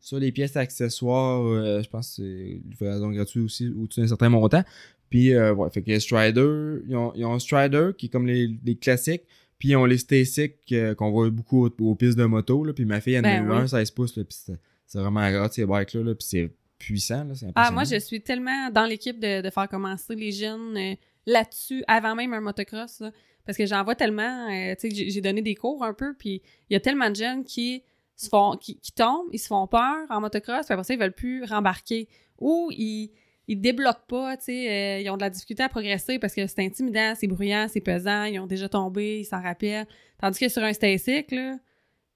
sur les pièces accessoires, je pense que c'est livraison gratuite aussi au-dessus d'un certain montant. Puis ouais, fait que les Strider, ils ont, ils ont Strider qui est comme les, les classiques. Puis ils ont les Stasic euh, qu'on voit beaucoup aux, aux pistes de moto. Là. Puis ma fille, elle en a Ben eu oui. un 16 pouces. Là, puis c'est vraiment hot ces bikes-là. Là, puis c'est puissant. Là, Ah, moi, je suis tellement dans l'équipe de, de faire commencer les jeunes euh, là-dessus avant même un motocross. là. parce que j'en vois tellement. euh, tu sais, j'ai- donné des cours un peu, puis il y a tellement de jeunes qui se font qui, qui tombent, ils se font peur en motocross, puis après ça, ils veulent plus rembarquer. Ou ils ils débloquent pas, tu sais, euh, ils ont de la difficulté à progresser parce que c'est intimidant, c'est bruyant, c'est pesant, ils ont déjà tombé, ils s'en rappellent. Tandis que sur un Stasic, là,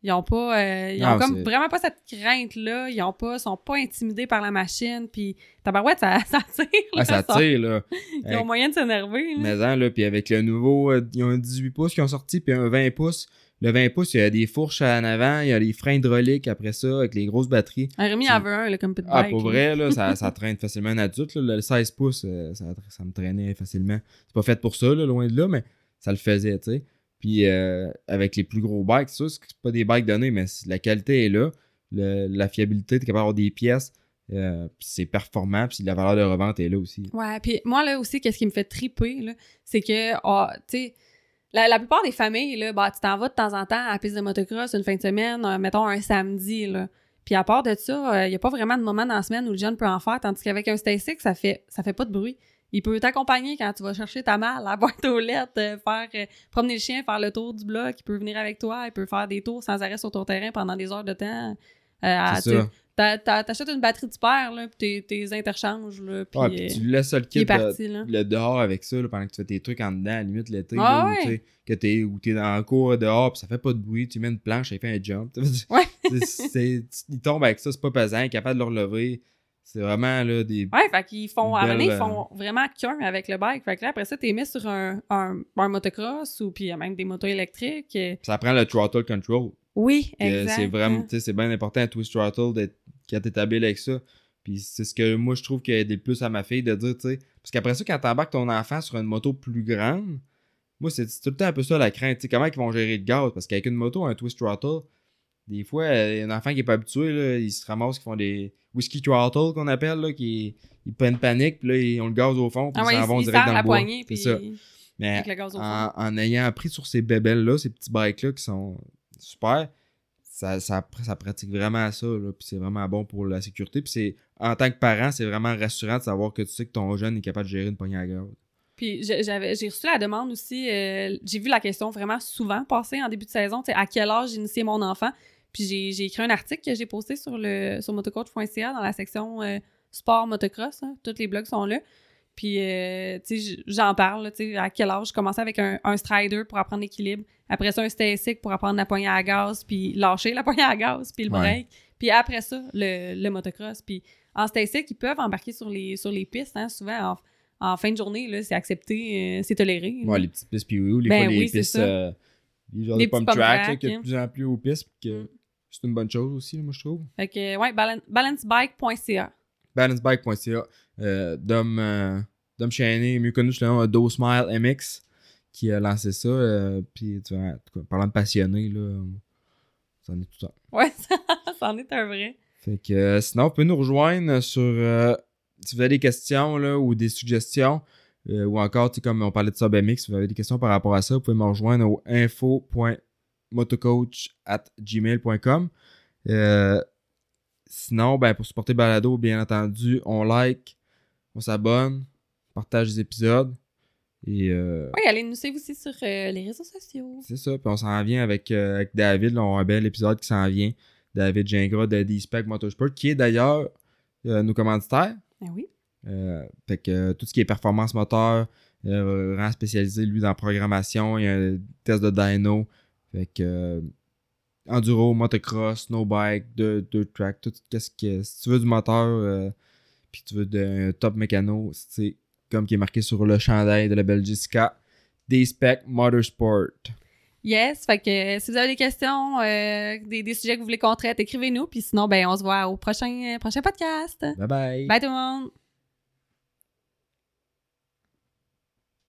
ils ont pas euh, ils ont Non, comme vraiment pas cette crainte là, ils ont pas sont pas intimidés par la machine puis tabarouette ça ça tire. Ah, là, ça tire, là. Ils ont moyen de s'énerver. Mais là, puis avec le nouveau, euh, ils ont un 18 pouces qui ont sorti, puis un 20 pouces. Le 20 pouces, il y a des fourches en avant, il y a les freins hydrauliques après ça, avec les grosses batteries. Un Rémi en veut un là, comme pit Ah, pour vrai, là, ça, ça traîne facilement un adulte. là. Le 16 pouces, euh, ça, ça me traînait facilement. C'est pas fait pour ça, là, loin de là, mais ça le faisait, tu sais. Puis euh, avec les plus gros bikes, ça, c'est pas des bikes donnés, mais la qualité est là. La fiabilité, t'es capable d'avoir des pièces, euh, c'est performant, puis la valeur de revente est là aussi. Ouais, puis moi là aussi qu'est-ce qui me fait triper c'est que ah, tu sais la, la plupart des familles là, bah tu t'en vas de temps en temps à la piste de motocross une fin de semaine, euh, mettons un samedi là. Puis à part de ça, il n'y a pas vraiment de moment dans la semaine où le jeune peut en faire, tandis qu'avec un Stasic, ça fait ça fait pas de bruit. Il peut t'accompagner quand tu vas chercher ta malle la boîte aux lettres, euh, faire euh, promener le chien, faire le tour du bloc, il peut venir avec toi, il peut faire des tours sans arrêt sur ton terrain pendant des heures de temps. Euh, T'achètes une batterie du père, là, puis t'es- interchanges, là, puis Ouais, puis tu laisses le kit de- parti, là. le dehors avec ça là, pendant que tu fais tes trucs en dedans, à la limite l'été, Ah ouais. que t'es, ou t'es dans le cours dehors, puis ça fait pas de bruit, tu mets une planche, ça fait un jump. Ouais. Il tombe avec ça, c'est pas pesant, il est capable de le relever. C'est vraiment là, des. Ouais, fait qu'ils font, à un ils font vraiment qu'un avec le bike. Fait que là, après ça, t'es mis sur un, un, un motocross ou puis il y a même des motos électriques. euh, Ça prend le throttle control. Oui, exact. C'est vraiment, tu sais, c'est bien important à twist throttle d'être habile avec ça. Puis c'est ce que moi je trouve qui a aidé le plus à ma fille de dire, tu sais. Parce qu'après ça, quand t'embarques ton enfant sur une moto plus grande, moi c'est c'est tout le temps un peu ça la crainte. Tu sais, comment ils vont gérer le gaz? Parce qu'avec une moto, un twist throttle, des fois, euh, un enfant qui est pas habitué, là, ils se ramassent, qui font des whisky throttle qu'on appelle, là, qui ils prennent panique, puis là, ils ont le gaz au fond, puis Ah ils ouais, s'en vont ils direct dans la le bois. poignée puis ça. Mais avec le gaz au fond. en, en ayant appris sur ces bébelles-là, ces petits bikes-là qui sont super, ça, ça, ça pratique vraiment ça. Là, puis c'est vraiment bon pour la sécurité. Puis c'est, en tant que parent, c'est vraiment rassurant de savoir que tu sais que ton jeune est capable de gérer une poignée à gaz. Puis j'avais, j'ai reçu la demande aussi. euh, j'ai vu la question vraiment souvent passer en début de saison. À quel âge initier mon enfant? Puis j'ai, j'ai écrit un article que j'ai posté sur le sur motocoach.ca dans la section euh, sport motocross. hein. Tous les blogs sont là. Puis, euh, tu sais, j'en parle, tu sais, à quel âge je commençais avec un, un strider pour apprendre l'équilibre. Après ça, un stasic pour apprendre la poignée à gaz, puis lâcher la poignée à gaz, puis le Ouais. break. Puis après ça, le, le motocross. Puis en stasic, ils peuvent embarquer sur les, sur les pistes, hein, souvent en, en fin de journée, là, c'est accepté, euh, c'est toléré. Ouais, les petites pistes puis oui, ou les Ben fois les oui, pistes, euh, les genres Les de pump track, là, track, qui est de hein. plus en plus aux pistes, que Mm. C'est une bonne chose aussi, là, moi je trouve. Fait que, ouais, balan- balancebike.ca. balancebike.ca. Euh, Dom, euh, Dom mieux connu sous le nom de Do Smile MX, qui a lancé ça. euh, puis, tu vois, en parlant de passionné, là, c'en est tout ça. Ouais, ça, ça en est un vrai. Fait que euh, sinon, vous pouvez nous rejoindre sur euh, si vous avez des questions là, ou des suggestions. euh, ou encore, comme on parlait de SubMX, si vous avez des questions par rapport à ça, vous pouvez me rejoindre au info.motocoach.gmail.com. Euh, sinon, ben, pour supporter Balado, bien entendu, on like, on s'abonne, on partage les épisodes. Et euh, Oui, allez nous suivre aussi sur euh, les réseaux sociaux. c'est ça. Puis on s'en vient avec, euh, avec David. Là, on a un bel épisode qui s'en vient. David Gingras de D-Spec Motorsport, qui est d'ailleurs euh, nos commanditaires. Ben oui. Euh, fait que euh, tout ce qui est performance moteur, euh, vraiment spécialisé lui dans la programmation, il y a un test de dyno. Fait que euh, enduro, motocross, snowbike, deux, deux track, tout qu'est-ce que si tu veux du moteur euh, puis tu veux de- un top mécano, c'est comme qui est marqué sur le chandail de la Belgica, D-Spec Motorsport. Yes, fait que euh, si vous avez des questions, euh, des, des sujets que vous voulez qu'on traite, écrivez-nous. Puis sinon, ben, on se voit au prochain, prochain podcast. Bye bye. Bye tout le monde!